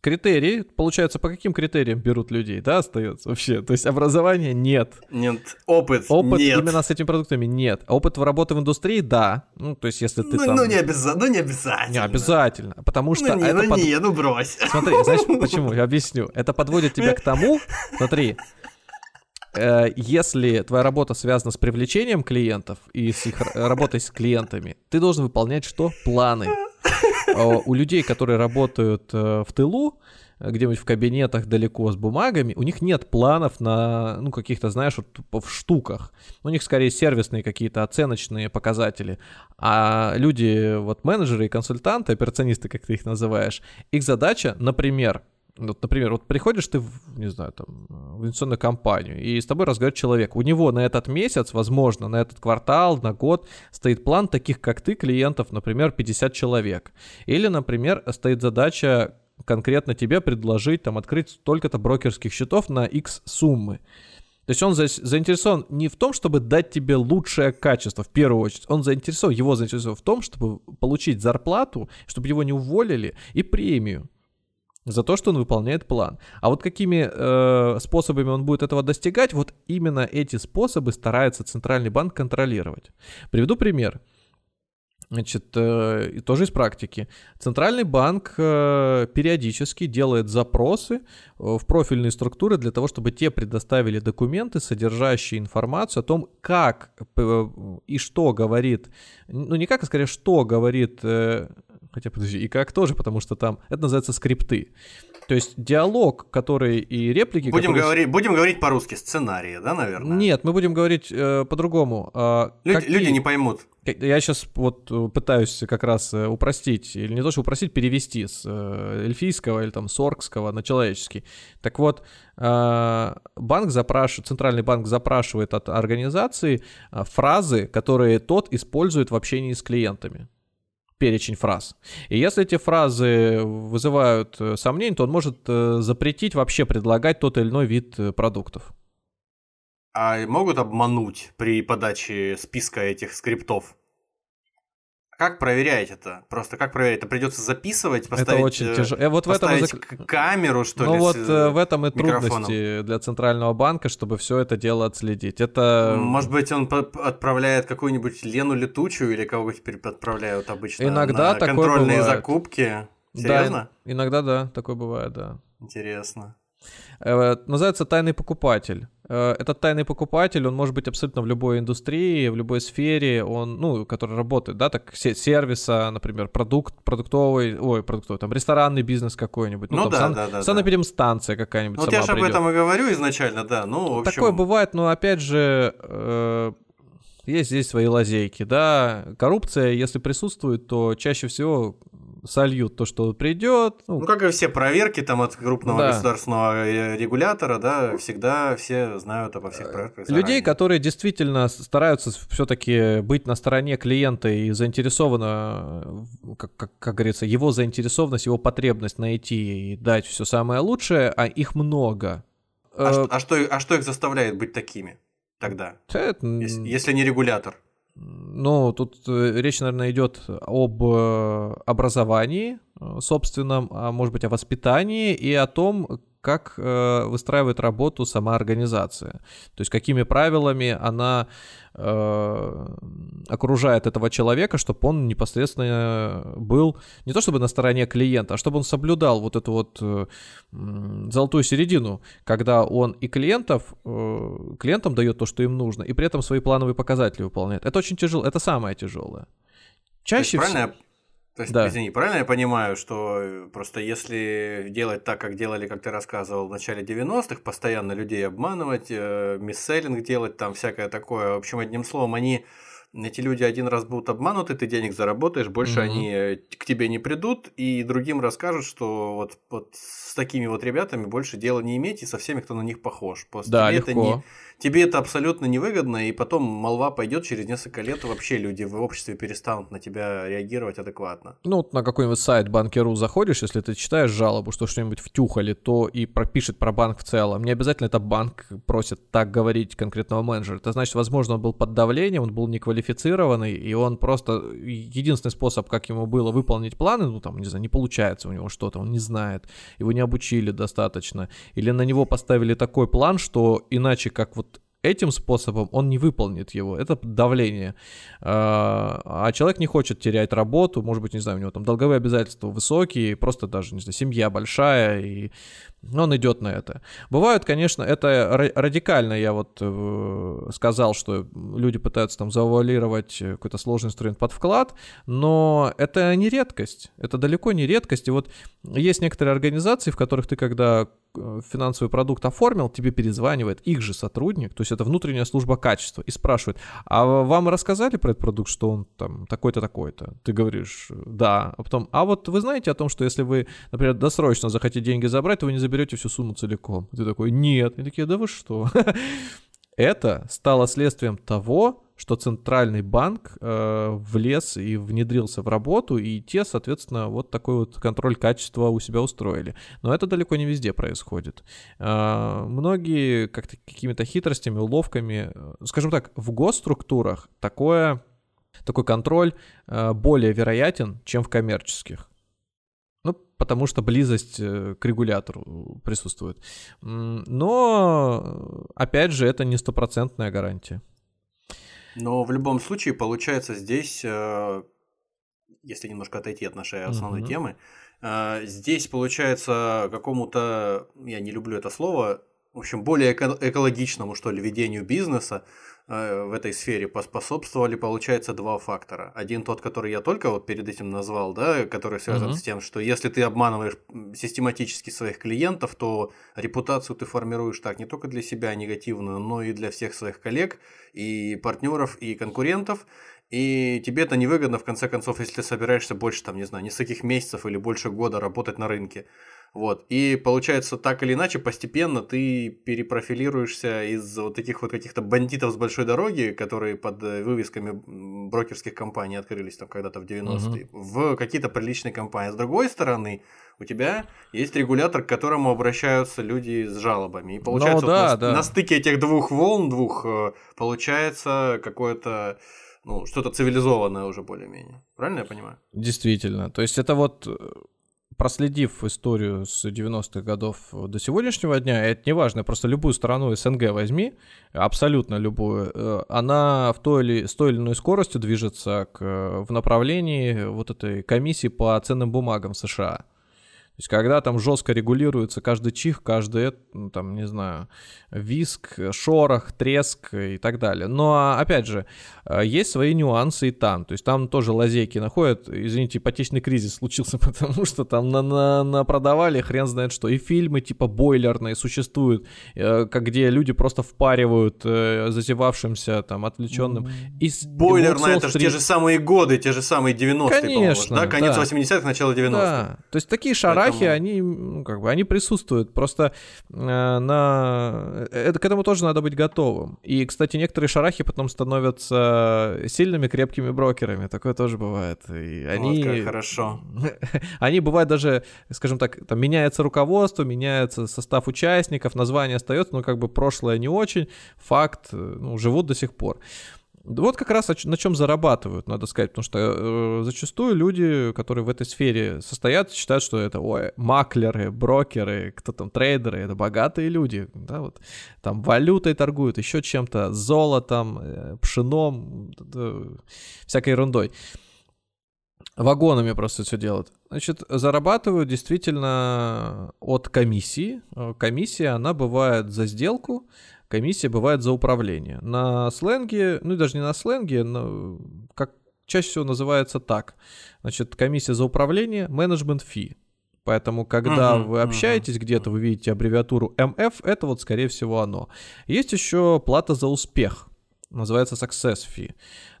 [SPEAKER 1] Критерии, получается, по каким критериям берут людей, да, остается вообще? То есть образования нет.
[SPEAKER 2] Нет, опыт,
[SPEAKER 1] Опыт
[SPEAKER 2] нет.
[SPEAKER 1] именно с этими продуктами нет. Опыт в работе в индустрии, да. Ну, то есть, если ты
[SPEAKER 2] ну,
[SPEAKER 1] там...
[SPEAKER 2] ну, не обяза- ну, не обязательно.
[SPEAKER 1] Не обязательно. Потому что
[SPEAKER 2] Ну, не,
[SPEAKER 1] это
[SPEAKER 2] ну,
[SPEAKER 1] под-
[SPEAKER 2] не, ну, брось.
[SPEAKER 1] Смотри, знаешь <laughs> почему? Я объясню. Это подводит тебя к тому, смотри, если твоя работа связана с привлечением клиентов и с их работой с клиентами, ты должен выполнять что? Планы. Э, У людей, которые работают э, в тылу, где-нибудь в кабинетах далеко с бумагами, у них нет планов на, ну, каких-то, знаешь, вот в штуках. У них скорее сервисные какие-то оценочные показатели. А люди, вот менеджеры и консультанты, операционисты, как ты их называешь, их задача, например, вот, например, вот приходишь ты, в, не знаю, там, в инвестиционную компанию, и с тобой разговаривает человек. У него на этот месяц, возможно, на этот квартал, на год стоит план таких, как ты, клиентов, например, 50 человек. Или, например, стоит задача конкретно тебе предложить там открыть столько-то брокерских счетов на X суммы. То есть он за, заинтересован не в том, чтобы дать тебе лучшее качество, в первую очередь. Он заинтересован, его заинтересован в том, чтобы получить зарплату, чтобы его не уволили, и премию за то, что он выполняет план. А вот какими э, способами он будет этого достигать, вот именно эти способы старается Центральный банк контролировать. Приведу пример. Значит, э, тоже из практики. Центральный банк э, периодически делает запросы э, в профильные структуры для того, чтобы те предоставили документы, содержащие информацию о том, как э, и что говорит, ну не как, а скорее, что говорит э, Хотя, подожди, и как тоже, потому что там это называется скрипты. То есть диалог, который и реплики...
[SPEAKER 2] Будем,
[SPEAKER 1] которые...
[SPEAKER 2] говорить, будем говорить по-русски, сценарии, да, наверное?
[SPEAKER 1] Нет, мы будем говорить э, по-другому. Э,
[SPEAKER 2] люди, какие... люди не поймут.
[SPEAKER 1] Я сейчас вот э, пытаюсь как раз э, упростить, или не то, что упростить, перевести с э, эльфийского или там соркского на человеческий. Так вот, э, банк запрашивает, центральный банк запрашивает от организации э, фразы, которые тот использует в общении с клиентами перечень фраз. И если эти фразы вызывают э, сомнения, то он может э, запретить вообще предлагать тот или иной вид э, продуктов.
[SPEAKER 2] А могут обмануть при подаче списка этих скриптов? Как проверять это? Просто как проверять? Это придется записывать, поставить,
[SPEAKER 1] это очень тяжело. Э, вот в этом
[SPEAKER 2] и камеру, что
[SPEAKER 1] ну
[SPEAKER 2] ли?
[SPEAKER 1] Ну вот э, в этом и трудности для центрального банка, чтобы все это дело отследить. Это
[SPEAKER 2] может быть он отправляет какую-нибудь Лену летучую или кого-нибудь отправляют обычно
[SPEAKER 1] иногда
[SPEAKER 2] на
[SPEAKER 1] такое
[SPEAKER 2] контрольные
[SPEAKER 1] бывает.
[SPEAKER 2] закупки. Серьезно?
[SPEAKER 1] Да, иногда да, такое бывает, да.
[SPEAKER 2] Интересно.
[SPEAKER 1] Э, называется тайный покупатель. Э, этот тайный покупатель, он может быть абсолютно в любой индустрии, в любой сфере, он, ну, который работает, да, так, сервиса, например, продукт, продуктовый, ой, продуктовый, там, ресторанный бизнес какой-нибудь.
[SPEAKER 2] Ну, ну
[SPEAKER 1] там,
[SPEAKER 2] да,
[SPEAKER 1] сан,
[SPEAKER 2] да, да.
[SPEAKER 1] Санэпидемстанция какая-нибудь
[SPEAKER 2] Ну, вот я же об этом и говорю изначально, да, ну, в общем...
[SPEAKER 1] Такое бывает, но, опять же, э, есть здесь свои лазейки, да. Коррупция, если присутствует, то чаще всего сольют то, что придет.
[SPEAKER 2] Ну, ну как и все проверки там от крупного да. государственного э, регулятора, да, всегда все знают обо всех проверках.
[SPEAKER 1] Заранее. Людей, которые действительно стараются все-таки быть на стороне клиента и заинтересованы, как, как, как говорится, его заинтересованность, его потребность найти и дать все самое лучшее, а их много.
[SPEAKER 2] А, э, что, а, что, а что их заставляет быть такими тогда? Это... Если, если не регулятор?
[SPEAKER 1] Ну, тут э, речь, наверное, идет об э, образовании э, собственном, а может быть, о воспитании и о том, как э, выстраивает работу сама организация. То есть какими правилами она э, окружает этого человека, чтобы он непосредственно был не то чтобы на стороне клиента, а чтобы он соблюдал вот эту вот э, золотую середину, когда он и клиентов, э, клиентам дает то, что им нужно, и при этом свои плановые показатели выполняет. Это очень тяжело, это самое тяжелое.
[SPEAKER 2] Чаще всего... То есть, да. извини, правильно я понимаю, что э, просто если делать так, как делали, как ты рассказывал, в начале 90-х, постоянно людей обманывать, э, мисселлинг делать, там всякое такое, в общем, одним словом, они эти люди один раз будут обмануты, ты денег заработаешь, больше mm-hmm. они э, к тебе не придут, и другим расскажут, что вот, вот с такими вот ребятами больше дела не иметь, и со всеми, кто на них похож.
[SPEAKER 1] Просто да, легко.
[SPEAKER 2] Это не, тебе это абсолютно невыгодно, и потом молва пойдет через несколько лет, вообще люди в обществе перестанут на тебя реагировать адекватно.
[SPEAKER 1] Ну, вот на какой-нибудь сайт банкиру заходишь, если ты читаешь жалобу, что что-нибудь втюхали, то и пропишет про банк в целом. Не обязательно это банк просит так говорить конкретного менеджера. Это значит, возможно, он был под давлением, он был неквалифицированный, и он просто... Единственный способ, как ему было выполнить планы, ну, там, не знаю, не получается у него что-то, он не знает, его не обучили достаточно, или на него поставили такой план, что иначе как вот этим способом он не выполнит его. Это давление. А, а человек не хочет терять работу, может быть, не знаю, у него там долговые обязательства высокие, просто даже, не знаю, семья большая, и он идет на это. Бывают, конечно, это радикально, я вот э, сказал, что люди пытаются там завуалировать какой-то сложный инструмент под вклад, но это не редкость, это далеко не редкость. И вот есть некоторые организации, в которых ты, когда э, финансовый продукт оформил, тебе перезванивает их же сотрудник, то есть это внутренняя служба качества, и спрашивает, а вам рассказали про этот продукт, что он там такой-то, такой-то? Ты говоришь, да, а потом, а вот вы знаете о том, что если вы, например, досрочно захотите деньги забрать, то вы не заберете всю сумму целиком. Ты такой, нет. И такие, да вы что? <laughs> Это стало следствием того, что центральный банк э, влез и внедрился в работу, и те, соответственно, вот такой вот контроль качества у себя устроили. Но это далеко не везде происходит. Э, многие как-то какими-то хитростями, уловками, э, скажем так, в госструктурах такое, такой контроль э, более вероятен, чем в коммерческих. Потому что близость э, к регулятору присутствует. Но, опять же, это не стопроцентная гарантия.
[SPEAKER 2] Но в любом случае, получается, здесь, э, если немножко отойти от нашей основной угу. темы, э, здесь получается какому-то, я не люблю это слово, в общем, более экологичному, что ли, ведению бизнеса, Э, в этой сфере поспособствовали, получается, два фактора. Один тот, который я только вот перед этим назвал, да, который связан uh-huh. с тем, что если ты обманываешь систематически своих клиентов, то репутацию ты формируешь так не только для себя негативную, но и для всех своих коллег и партнеров и конкурентов. И тебе это невыгодно, в конце концов, если ты собираешься больше, там, не знаю, нескольких месяцев или больше года работать на рынке. Вот. И получается, так или иначе, постепенно ты перепрофилируешься из вот таких вот каких-то бандитов с большой дороги, которые под э, вывесками брокерских компаний открылись там когда-то в 90-е, угу. в какие-то приличные компании. С другой стороны, у тебя есть регулятор, к которому обращаются люди с жалобами. И получается, ну, да, вот на, да. на стыке этих двух волн, двух, э, получается какое-то ну, что-то цивилизованное уже более-менее. Правильно я понимаю?
[SPEAKER 1] Действительно. То есть это вот э, проследив историю с 90-х годов до сегодняшнего дня, это не важно, просто любую страну СНГ возьми, абсолютно любую, э, она в той или, с той или иной скоростью движется к, в направлении вот этой комиссии по ценным бумагам США. То есть, когда там жестко регулируется каждый чих, каждый, ну, там, не знаю, виск, шорох, треск и так далее. Но, опять же, э, есть свои нюансы и там. То есть, там тоже лазейки находят. Извините, ипотечный кризис случился, <laughs> потому что там на, на, на продавали хрен знает что. И фильмы типа бойлерные существуют, э, как где люди просто впаривают э, зазевавшимся, там, отвлеченным.
[SPEAKER 2] И, Бойлерная, это же те же самые годы, те же самые 90-е, Конечно, да? Конец да. 80-х, начало 90-х. Да.
[SPEAKER 1] То есть, такие шарахи страхи, они, ну, как бы, они присутствуют. Просто э, на... это, к этому тоже надо быть готовым. И, кстати, некоторые шарахи потом становятся сильными, крепкими брокерами. Такое тоже бывает. И они...
[SPEAKER 2] Вот как хорошо. <laughs>
[SPEAKER 1] они бывают даже, скажем так, там меняется руководство, меняется состав участников, название остается, но как бы прошлое не очень, факт, э, ну, живут до сих пор. Вот как раз на чем зарабатывают, надо сказать, потому что э, зачастую люди, которые в этой сфере состоят, считают, что это ой, маклеры, брокеры, кто там трейдеры, это богатые люди, да, вот там валютой торгуют, еще чем-то, золотом, э, пшеном, э, всякой ерундой. Вагонами просто все делают. Значит, зарабатывают действительно от комиссии. Э, комиссия, она бывает за сделку, комиссия бывает за управление. На сленге, ну и даже не на сленге, но как чаще всего называется так. Значит, комиссия за управление, менеджмент фи. Поэтому, когда uh-huh, вы общаетесь uh-huh. где-то, вы видите аббревиатуру МФ, это вот, скорее всего, оно. Есть еще плата за успех, называется success fee.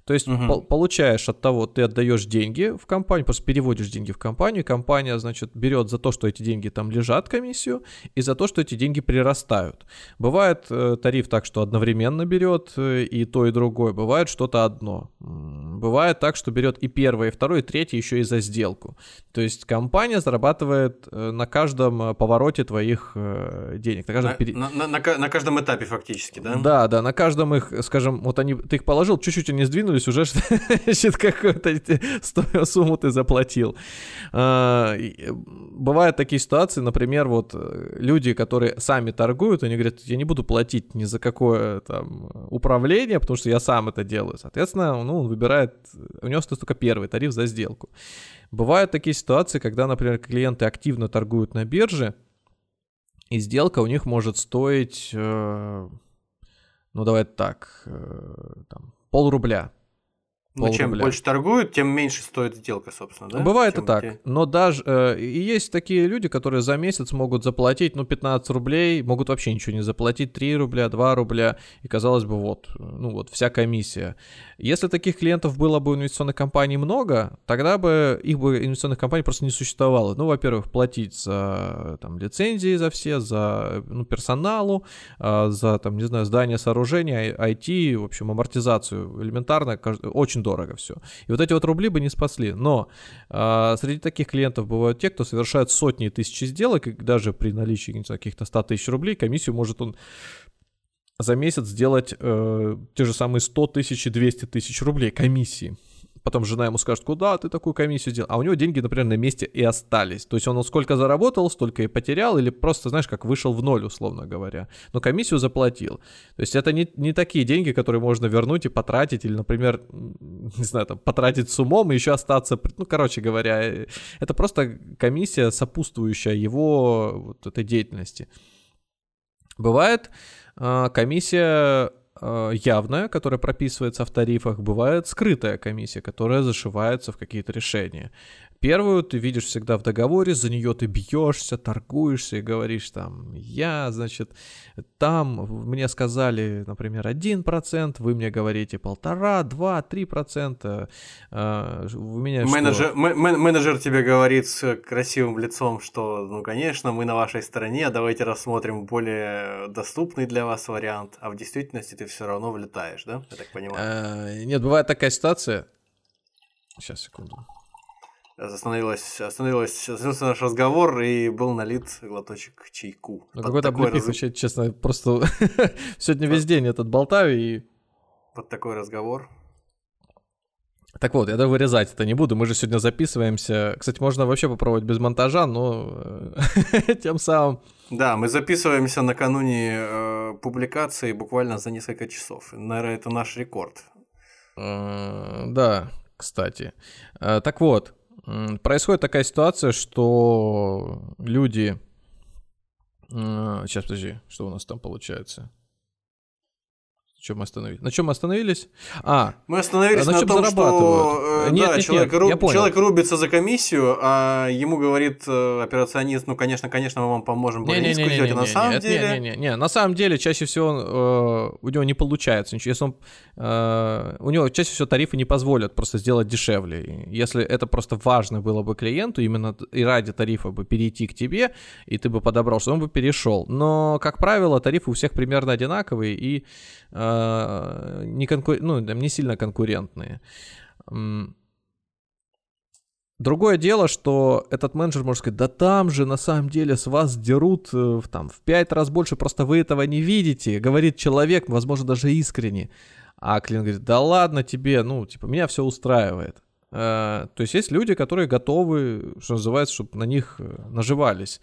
[SPEAKER 1] То есть угу. по- получаешь от того, ты отдаешь деньги в компанию, просто переводишь деньги в компанию, компания, значит, берет за то, что эти деньги там лежат комиссию, и за то, что эти деньги прирастают. Бывает э, тариф так, что одновременно берет э, и то, и другое. Бывает что-то одно. Бывает так, что берет и первое, и второе, и третье еще и за сделку. То есть компания зарабатывает э, на каждом э, повороте твоих э, денег.
[SPEAKER 2] На, каждом на, пере... на, на, на, на каждом этапе фактически, да?
[SPEAKER 1] Да, да, на каждом их, скажем, вот они, ты их положил, чуть-чуть они сдвинулись, вернулись уже, <laughs> значит, какую-то сумму ты заплатил. А, бывают такие ситуации, например, вот э, люди, которые сами торгуют, они говорят, я не буду платить ни за какое там управление, потому что я сам это делаю. Соответственно, ну, он выбирает, у него стоит только первый тариф за сделку. Бывают такие ситуации, когда, например, клиенты активно торгуют на бирже, и сделка у них может стоить, э, ну давай так, э, там, пол рубля.
[SPEAKER 2] Ну, чем рубля. больше торгуют, тем меньше стоит сделка, собственно, да?
[SPEAKER 1] Бывает
[SPEAKER 2] чем
[SPEAKER 1] и так. Те... Но даже... Э, и есть такие люди, которые за месяц могут заплатить, ну, 15 рублей, могут вообще ничего не заплатить, 3 рубля, 2 рубля, и казалось бы, вот, ну вот, вся комиссия. Если таких клиентов было бы у инвестиционных компаний много, тогда бы их бы инвестиционных компаний просто не существовало. Ну, во-первых, платить за там, лицензии за все, за ну, персоналу, э, за, там, не знаю, здание, сооружения, IT, в общем, амортизацию элементарно, очень дорого все. И вот эти вот рубли бы не спасли. Но э, среди таких клиентов бывают те, кто совершает сотни и тысячи сделок, и даже при наличии каких-то 100 тысяч рублей комиссию может он за месяц сделать э, те же самые 100 тысяч и 200 тысяч рублей комиссии. Потом жена ему скажет, куда ты такую комиссию сделал? А у него деньги, например, на месте и остались. То есть он сколько заработал, столько и потерял, или просто, знаешь, как вышел в ноль, условно говоря. Но комиссию заплатил. То есть это не, не такие деньги, которые можно вернуть и потратить, или, например, не знаю, там, потратить с умом и еще остаться... Ну, короче говоря, э, это просто комиссия, сопутствующая его вот этой деятельности. Бывает э, комиссия явная, которая прописывается в тарифах, бывает скрытая комиссия, которая зашивается в какие-то решения. Первую ты видишь всегда в договоре, за нее ты бьешься, торгуешься и говоришь там, я, значит, там мне сказали, например, 1%, вы мне говорите полтора, два, три процента. А, у меня
[SPEAKER 2] менеджер, что? менеджер тебе говорит с красивым лицом, что, ну, конечно, мы на вашей стороне, давайте рассмотрим более доступный для вас вариант, а в действительности ты все равно влетаешь, да? Я так понимаю.
[SPEAKER 1] А, нет, бывает такая ситуация. Сейчас, секунду
[SPEAKER 2] остановилась, остановилась, остановился наш разговор, и был налит глоточек чайку.
[SPEAKER 1] Ну, какой-то облепих, раз... вообще, честно, просто <laughs> сегодня весь день этот болтаю и...
[SPEAKER 2] Под такой разговор.
[SPEAKER 1] Так вот, я даже вырезать это не буду, мы же сегодня записываемся. Кстати, можно вообще попробовать без монтажа, но э, <laughs> тем самым...
[SPEAKER 2] Да, мы записываемся накануне э, публикации буквально за несколько часов. Наверное, это наш рекорд.
[SPEAKER 1] Э, да, кстати. Э, так вот, происходит такая ситуация, что люди... Сейчас, подожди, что у нас там получается? Чем мы остановились? На чем мы остановились? А,
[SPEAKER 2] мы остановились на, на том, что э, нет, да, нет, человек, нет, руб... человек рубится за комиссию, а ему говорит э, операционист, ну, конечно, конечно, мы вам поможем не, низко не, сделать, а на самом нет, деле...
[SPEAKER 1] Не, не, не, не, на самом деле чаще всего э, у него не получается ничего. Если он, э, у него чаще всего тарифы не позволят просто сделать дешевле. Если это просто важно было бы клиенту, именно и ради тарифа бы перейти к тебе, и ты бы подобрал, что он бы перешел. Но, как правило, тарифы у всех примерно одинаковые, и э, не, конку... ну, не сильно конкурентные. Другое дело, что этот менеджер может сказать, да там же на самом деле с вас дерут э, там, в пять раз больше, просто вы этого не видите, говорит человек, возможно, даже искренне. А клиент говорит, да ладно тебе, ну, типа, меня все устраивает. Э, то есть есть люди, которые готовы, что называется, чтобы на них э, наживались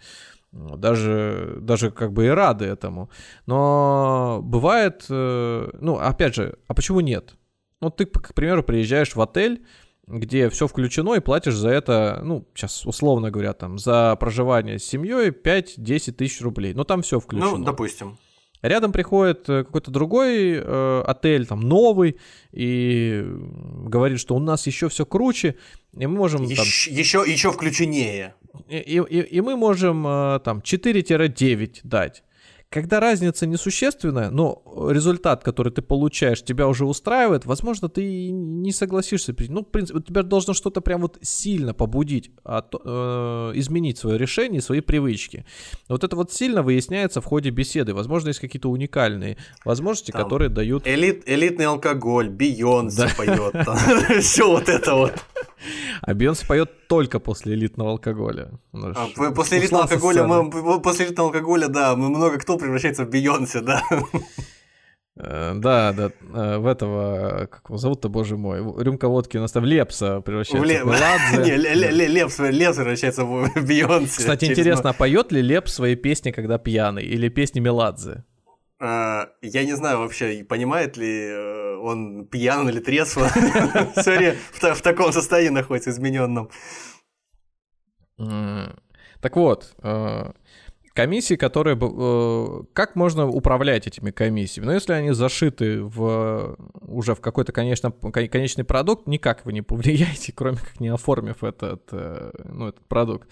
[SPEAKER 1] даже, даже как бы и рады этому. Но бывает, э, ну, опять же, а почему нет? Ну, ты, к примеру, приезжаешь в отель, где все включено, и платишь за это, ну, сейчас условно говоря, там, за проживание с семьей 5-10 тысяч рублей. Ну, там все включено.
[SPEAKER 2] Ну, допустим.
[SPEAKER 1] Рядом приходит э, какой-то другой э, отель, там новый, и говорит, что у нас еще все круче, и мы можем...
[SPEAKER 2] Еще, там... еще, еще включеннее
[SPEAKER 1] и, и, и мы можем э, там 4-9 дать. Когда разница несущественная, но результат, который ты получаешь, тебя уже устраивает, возможно, ты не согласишься. Ну, в принципе, у тебя должно что-то прям вот сильно побудить, а, э, изменить свое решение, свои привычки. Вот это вот сильно выясняется в ходе беседы. Возможно, есть какие-то уникальные возможности, там, которые дают...
[SPEAKER 2] Элит, элитный алкоголь, Бейонсе да. поет, <laughs> все вот это вот. <laughs>
[SPEAKER 1] А Бейонсе поет только после элитного алкоголя.
[SPEAKER 2] А, после элитного алкоголя, мы, после элитного алкоголя, да, мы много кто превращается в Бейонсе, да.
[SPEAKER 1] Э, Да, да, э, в этого, как его зовут-то, боже мой, рюмка водки у нас там Лепса превращается в <laughs>
[SPEAKER 2] Не,
[SPEAKER 1] Меладзе.
[SPEAKER 2] Ле- Ле- Ле- Лепс Лепс превращается в Бейонсе.
[SPEAKER 1] Кстати, интересно, а поет ли Леп свои песни, когда пьяный, или песни Меладзе?
[SPEAKER 2] А, Я не знаю вообще, понимает ли э, он пьян или трезво. <laughs> Сори, в та- в таком состоянии находится, измененном.
[SPEAKER 1] Так вот, э, комиссии, которые... э, Как можно управлять этими комиссиями? Ну, если они зашиты в уже в какой-то конечно, кон- конечный продукт, никак вы не повлияете, <laughs> кроме как не оформив этот, ну, этот продукт.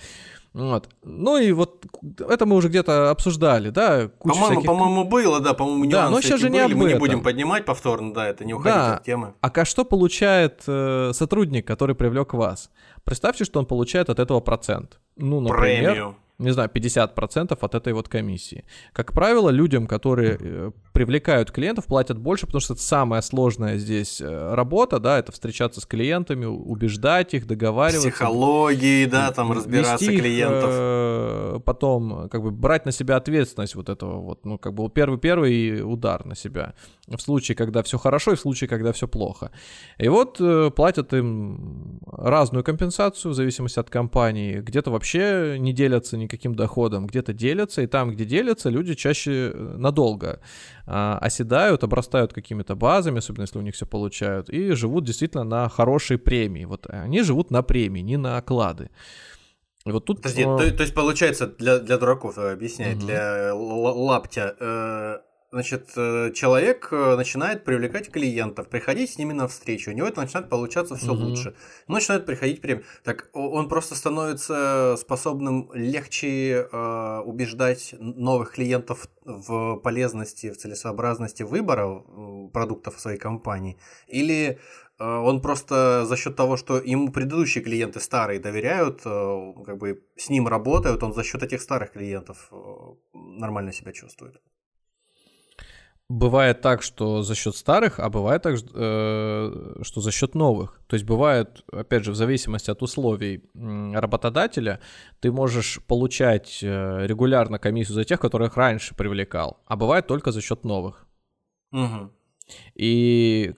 [SPEAKER 1] Вот. Ну и вот это мы уже где-то обсуждали, да?
[SPEAKER 2] По-моему,
[SPEAKER 1] всяких-
[SPEAKER 2] по-моему, было, да, по-моему,
[SPEAKER 1] Да, но
[SPEAKER 2] эти
[SPEAKER 1] же не
[SPEAKER 2] были,
[SPEAKER 1] об
[SPEAKER 2] мы не будем поднимать повторно, да, это не уходить
[SPEAKER 1] Да.
[SPEAKER 2] от темы.
[SPEAKER 1] А что получает э, сотрудник, который привлек вас? Представьте, что он получает от этого процент. Ну, например,
[SPEAKER 2] Премию.
[SPEAKER 1] Не знаю, 50% от этой вот комиссии. Как правило, людям, которые э, привлекают клиентов, платят больше, потому что это самая сложная здесь э, работа, да, это встречаться с клиентами, убеждать их, договариваться.
[SPEAKER 2] Психологии, да, там разбираться
[SPEAKER 1] вести их,
[SPEAKER 2] клиентов.
[SPEAKER 1] э, потом как бы брать на себя ответственность вот этого вот, ну как бы первый первый удар на себя в случае, когда все хорошо и в случае, когда все плохо. И вот э, платят им разную компенсацию в зависимости от компании. Где-то вообще не делятся никаким доходом, где-то делятся, и там, где делятся, люди чаще э, надолго а, оседают, обрастают какими-то базами, особенно если у них все получают, и живут действительно на хорошие премии. Вот они живут на премии, не на оклады. И вот тут...
[SPEAKER 2] Подожди,
[SPEAKER 1] э,
[SPEAKER 2] то, то есть получается, для, для дураков, э, объясняй,
[SPEAKER 1] Мгм.
[SPEAKER 2] для лаптя, э, значит, э, человек э, начинает привлекать клиентов, приходить с ними на встречу, у него это начинает получаться все
[SPEAKER 1] Мгм.
[SPEAKER 2] лучше. Он начинает приходить прям. Так он просто становится способным легче э, убеждать новых клиентов в полезности, в целесообразности выбора э, продуктов своей компании. Или э, он просто за счет того, что ему предыдущие клиенты старые доверяют, э, как бы с ним работают, он за счет этих старых клиентов нормально себя чувствует.
[SPEAKER 1] Бывает так, что за счет старых, а бывает так, э, что за счет новых. То есть бывает, опять же, в зависимости от условий работодателя, ты можешь получать э, регулярно комиссию за тех, которых раньше привлекал, а бывает только за счет новых.
[SPEAKER 2] Мгм.
[SPEAKER 1] И,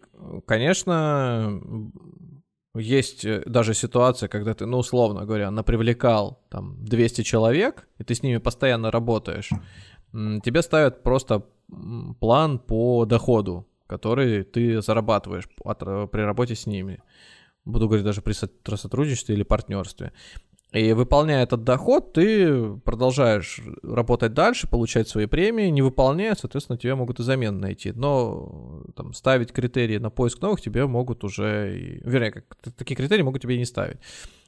[SPEAKER 1] конечно, есть э, даже ситуация, когда ты, ну, условно говоря, напривлекал там 200 человек, и ты с ними постоянно работаешь, тебе ставят просто план по доходу, который ты зарабатываешь ра- при работе с ними. Буду говорить даже при со- сотрудничестве или партнерстве. И выполняя этот доход, ты продолжаешь работать дальше, получать свои премии. Не выполняя, соответственно, тебе могут и замену найти. Но там, ставить критерии на поиск новых тебе могут уже... Вернее, как, такие критерии могут тебе и не ставить.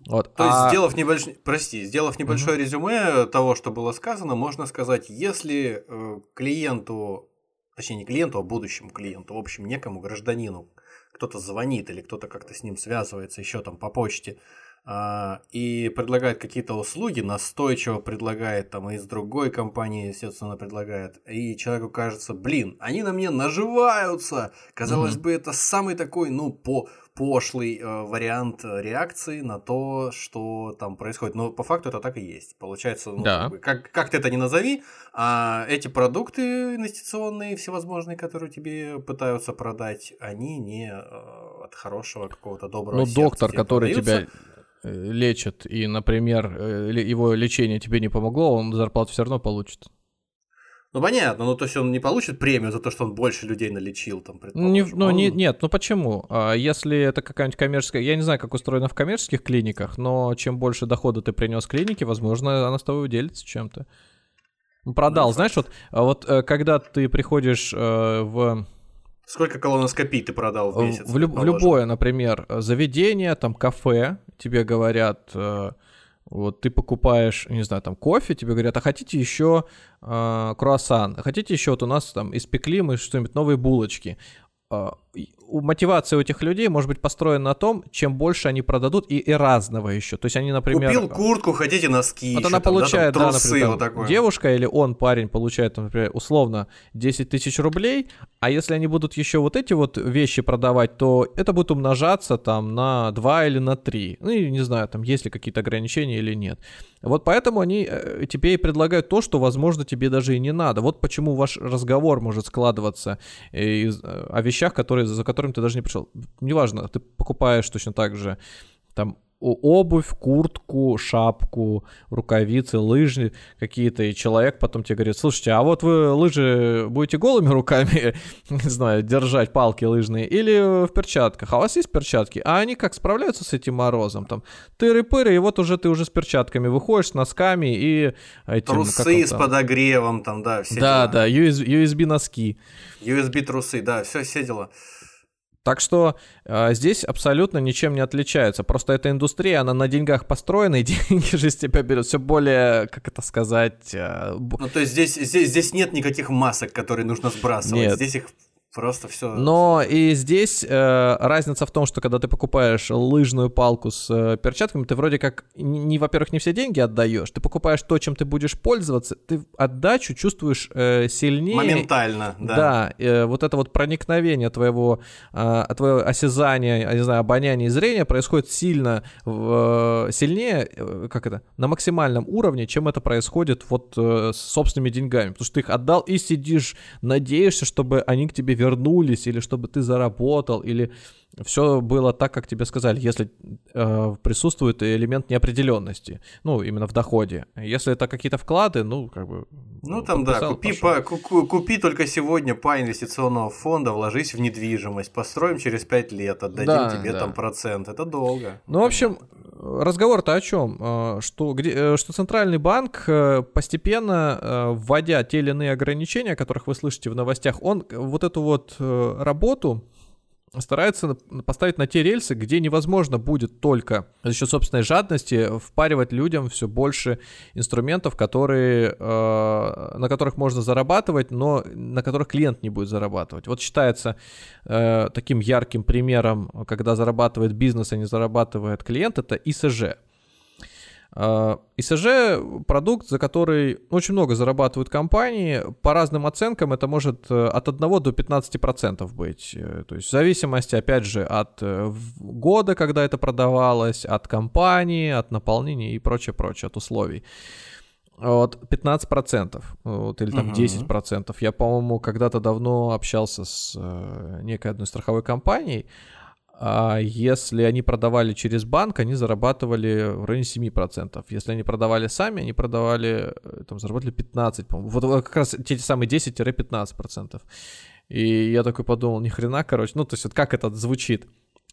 [SPEAKER 1] Вот.
[SPEAKER 2] То есть,
[SPEAKER 1] А-
[SPEAKER 2] сделав небольшой, прости, сделав небольшое резюме того, что было сказано, можно сказать, если э, клиенту, точнее не клиенту, а будущему клиенту, в общем, некому гражданину, кто-то звонит или кто-то как-то с ним связывается еще там по почте и предлагает какие-то услуги, настойчиво предлагает там из другой компании, естественно, предлагает, и человеку кажется, блин, они на мне наживаются. Казалось
[SPEAKER 1] Мгм.
[SPEAKER 2] бы, это самый такой, ну, по пошлый э, вариант э, реакции на то, что там происходит. Но по факту это так и есть. Получается, ну,
[SPEAKER 1] Да.
[SPEAKER 2] как, бы, как, как ты это ни назови, а эти продукты инвестиционные, всевозможные, которые тебе пытаются продать, они не э, от хорошего какого-то доброго
[SPEAKER 1] Ну, доктор, который
[SPEAKER 2] продаются.
[SPEAKER 1] тебя э, лечит, и, например, э, его лечение тебе не помогло, он зарплату все равно получит.
[SPEAKER 2] Ну, понятно, ну, то есть он не получит премию за то, что он больше людей налечил, там,
[SPEAKER 1] Не, ну, не,
[SPEAKER 2] Он-
[SPEAKER 1] нет, ну почему? А если это какая-нибудь коммерческая... Я не знаю, как устроено в коммерческих клиниках, но чем больше дохода ты принес клинике, возможно, она с тобой делится чем-то. Продал,
[SPEAKER 2] Ну,
[SPEAKER 1] знаешь, вот, а вот э, когда ты приходишь э, в,
[SPEAKER 2] Сколько колоноскопий ты продал в
[SPEAKER 1] в,
[SPEAKER 2] месяц?
[SPEAKER 1] в люб- в любое, например, заведение, там, кафе, тебе говорят, э, вот ты покупаешь, не знаю, там, кофе, тебе говорят, а хотите еще э, круассан, а хотите еще, вот у нас там испекли мы что-нибудь, новые булочки. А, мотивация у этих людей может быть построена на том, чем больше они продадут и, и разного еще. То есть они, например...
[SPEAKER 2] Купил куртку, хотите носки.
[SPEAKER 1] Вот она
[SPEAKER 2] там,
[SPEAKER 1] получает,
[SPEAKER 2] да, там,
[SPEAKER 1] да,
[SPEAKER 2] трусы,
[SPEAKER 1] например,
[SPEAKER 2] вот
[SPEAKER 1] там,
[SPEAKER 2] такое.
[SPEAKER 1] девушка или он, парень, получает, например, условно 10 тысяч рублей, а если они будут еще вот эти вот вещи продавать, то это будет умножаться там на 2 или на 3. Ну, и не знаю, там есть ли какие-то ограничения или нет. Вот поэтому они э, тебе и предлагают то, что, возможно, тебе даже и не надо. Вот почему ваш разговор может складываться э, из, э, о вещах, которые, за которыми ты даже не пришел. Неважно, ты покупаешь точно так же там обувь, куртку, шапку, рукавицы, лыжи какие-то, и человек потом тебе говорит, слушайте, а вот вы лыжи будете голыми руками, <laughs> не знаю, держать палки лыжные, или в перчатках, а у вас есть перчатки? А они как справляются с этим морозом? Там тыры-пыры, и вот уже ты уже с перчатками выходишь, с носками и этим...
[SPEAKER 2] Трусы с подогревом, там, да, все
[SPEAKER 1] Да, дела. да, USB, USB носки.
[SPEAKER 2] USB трусы, да, все, все дела.
[SPEAKER 1] Так что э, здесь абсолютно ничем не отличается. Просто эта индустрия, она на деньгах построена, и <laughs> деньги же с тебя берут все более, как это сказать... Э,
[SPEAKER 2] ну, то есть здесь, здесь, здесь нет никаких масок, которые нужно сбрасывать. Нет. Здесь их Просто все.
[SPEAKER 1] Но и здесь э, разница в том, что когда ты покупаешь лыжную палку с э, перчатками, ты вроде как, не, во-первых, не все деньги отдаешь, ты покупаешь то, чем ты будешь пользоваться, ты отдачу чувствуешь э, сильнее.
[SPEAKER 2] Моментально, да.
[SPEAKER 1] Да, э, вот это вот проникновение твоего, э, твоего осязания, я не знаю, обоняния и зрения происходит сильно, э, сильнее, э, как это, на максимальном уровне, чем это происходит вот э, с собственными деньгами. Потому что ты их отдал и сидишь, надеешься, чтобы они к тебе вернулись, или чтобы ты заработал, или все было так, как тебе сказали, если э, присутствует элемент неопределенности, ну, именно в доходе. Если это какие-то вклады, ну, как бы...
[SPEAKER 2] Ну, там, да, купи, по, ку, купи только сегодня по инвестиционного фонда, вложись в недвижимость, построим через 5 лет, отдадим да, тебе да. там процент, это долго.
[SPEAKER 1] Ну, в общем, разговор-то о чем? Э, что, где, э, что Центральный банк э, постепенно, вводя те или иные ограничения, о которых вы слышите в новостях, он вот эту вот работу старается поставить на те рельсы, где невозможно будет только за счет собственной жадности впаривать людям все больше инструментов, которые, э, на которых можно зарабатывать, но на которых клиент не будет зарабатывать. Вот считается э, таким ярким примером, когда зарабатывает бизнес, а не зарабатывает клиент, это ИСЖ. А, ИСЖ продукт, за который очень много зарабатывают компании. По разным оценкам это может э, от 1 до 15% быть. Э, то есть в зависимости, опять же, от э, года, когда это продавалось, от компании, от наполнения и прочее, прочее, от условий. Вот 15%, вот, или там uh-huh. 10%. Я, по-моему, когда-то давно общался с некой одной страховой компанией, а если они продавали через банк, они зарабатывали в районе 7%. Если они продавали сами, они продавали, э, там, заработали 15, по-моему. Вот как раз те самые 10-15%. И я такой подумал, ни хрена, короче, ну, то есть вот как это звучит.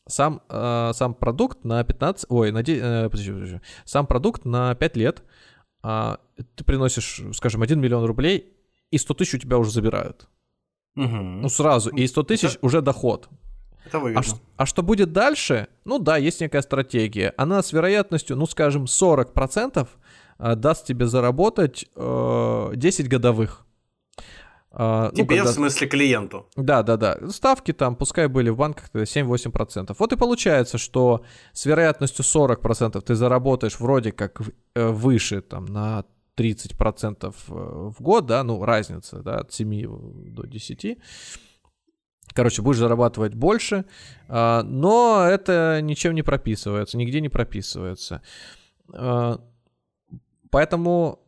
[SPEAKER 1] Сам, э, сам продукт на 15, ой, на 10, э, подожди, подожди, сам продукт на 5 лет, э, ты приносишь, скажем, 1 миллион рублей, и 100 тысяч у тебя уже забирают. Угу. Ну, сразу, и 100 тысяч это... уже доход.
[SPEAKER 2] Это выгодно.
[SPEAKER 1] А, а что будет дальше? Ну да, есть некая стратегия. Она с вероятностью, ну скажем, 40% э, даст тебе заработать э, 10 годовых.
[SPEAKER 2] Uh, Тебе, ну, когда... в смысле, клиенту.
[SPEAKER 1] Да, да, да. Ставки там, пускай были в банках 7-8%. Вот и получается, что с вероятностью 40% ты заработаешь вроде как э, выше, там, на 30% э, в год, да, ну, разница, да, от 7 до 10. Короче, будешь зарабатывать больше, а, но это ничем не прописывается, нигде не прописывается. А, поэтому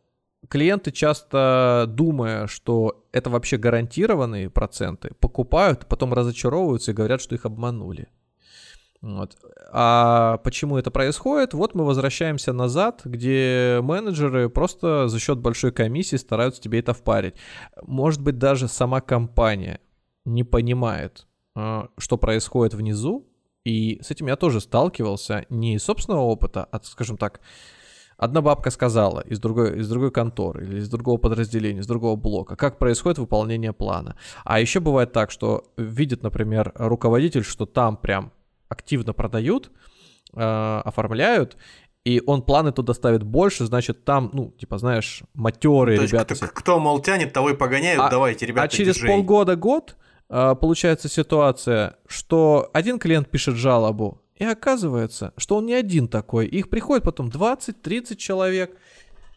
[SPEAKER 1] клиенты часто, думая, что это вообще гарантированные проценты, покупают, потом разочаровываются и говорят, что их обманули. Вот. А почему это происходит? Вот мы возвращаемся назад, где менеджеры просто за счет большой комиссии стараются тебе это впарить. Может быть, даже сама компания не понимает, а, что происходит внизу, и с этим я тоже сталкивался не из собственного опыта, а, скажем так, одна бабка сказала из другой, из другой конторы или из другого подразделения, из другого блока, как происходит выполнение плана. А еще бывает так, что видит, например, руководитель, что там прям активно продают, э, оформляют, и он планы туда ставит больше, значит, там, ну, типа, знаешь, матерые ребята.
[SPEAKER 2] Кто, кто, мол, тянет, того и погоняют, а, давайте, ребята,
[SPEAKER 1] А через полгода-год а, получается ситуация, что один клиент пишет жалобу, и оказывается, что он не один такой. Их приходит потом 20-30 человек.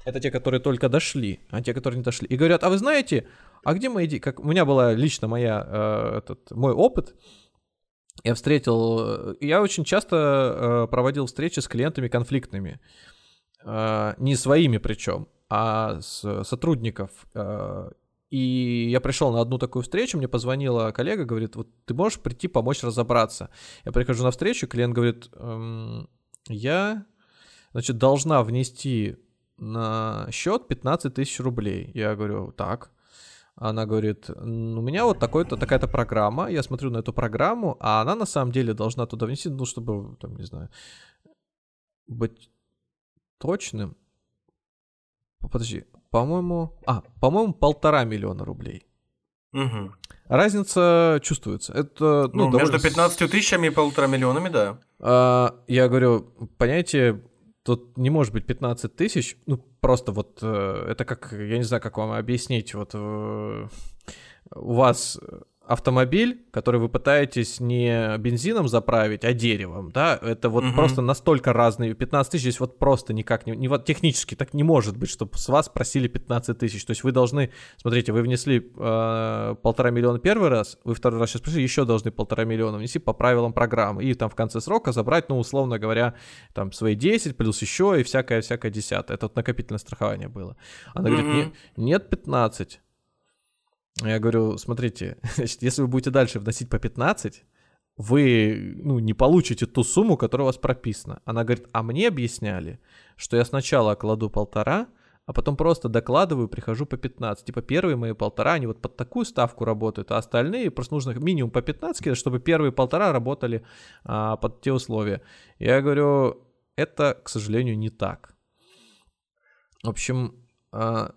[SPEAKER 1] Это те, которые только дошли, а те, которые не дошли. И говорят, а вы знаете, а где мои деньги? Как у меня была лично моя, э, этот, мой опыт. Я встретил, я очень часто э, проводил встречи с клиентами конфликтными. Э, не своими причем, а с сотрудников. Э, и я пришел на одну такую встречу, мне позвонила коллега, говорит, вот ты можешь прийти помочь разобраться. Я прихожу на встречу, клиент говорит, эм, я, значит, должна внести на счет 15 тысяч рублей. Я говорю, так. Она говорит, у меня вот такой-то, такая-то программа, я смотрю на эту программу, а она на самом деле должна туда внести, ну, чтобы, там, не знаю, быть точным. Подожди, по-моему, а, по-моему, полтора миллиона рублей.
[SPEAKER 2] Угу.
[SPEAKER 1] Разница чувствуется. Это,
[SPEAKER 2] ну, ну довольно... между 15 тысячами и полтора миллионами, да.
[SPEAKER 1] А, я говорю, понятие, тут не может быть 15 тысяч, ну, просто вот э, это как, я не знаю, как вам объяснить, вот э, у вас автомобиль, который вы пытаетесь не бензином заправить, а деревом, да, это вот угу. просто настолько разные. 15 тысяч здесь вот просто никак не, не вот технически так не может быть, чтобы с вас просили 15 тысяч. То есть вы должны, смотрите, вы внесли э, полтора миллиона первый раз, вы второй раз сейчас пришли, еще должны полтора миллиона внести по правилам программы. И там в конце срока забрать, ну, условно говоря, там свои 10 плюс еще и всякое-всякое десятое. Это вот накопительное страхование было. Она угу. говорит, нет, нет 15. Я говорю, смотрите, <laughs> значит, если вы будете дальше вносить по 15, вы ну, не получите ту сумму, которая у вас прописана. Она говорит, а мне объясняли, что я сначала кладу полтора, а потом просто докладываю, прихожу по 15. Типа первые мои полтора, они вот под такую ставку работают, а остальные просто нужно минимум по 15, чтобы первые полтора работали а, под те условия. Я говорю, это, к сожалению, не так. В общем, а,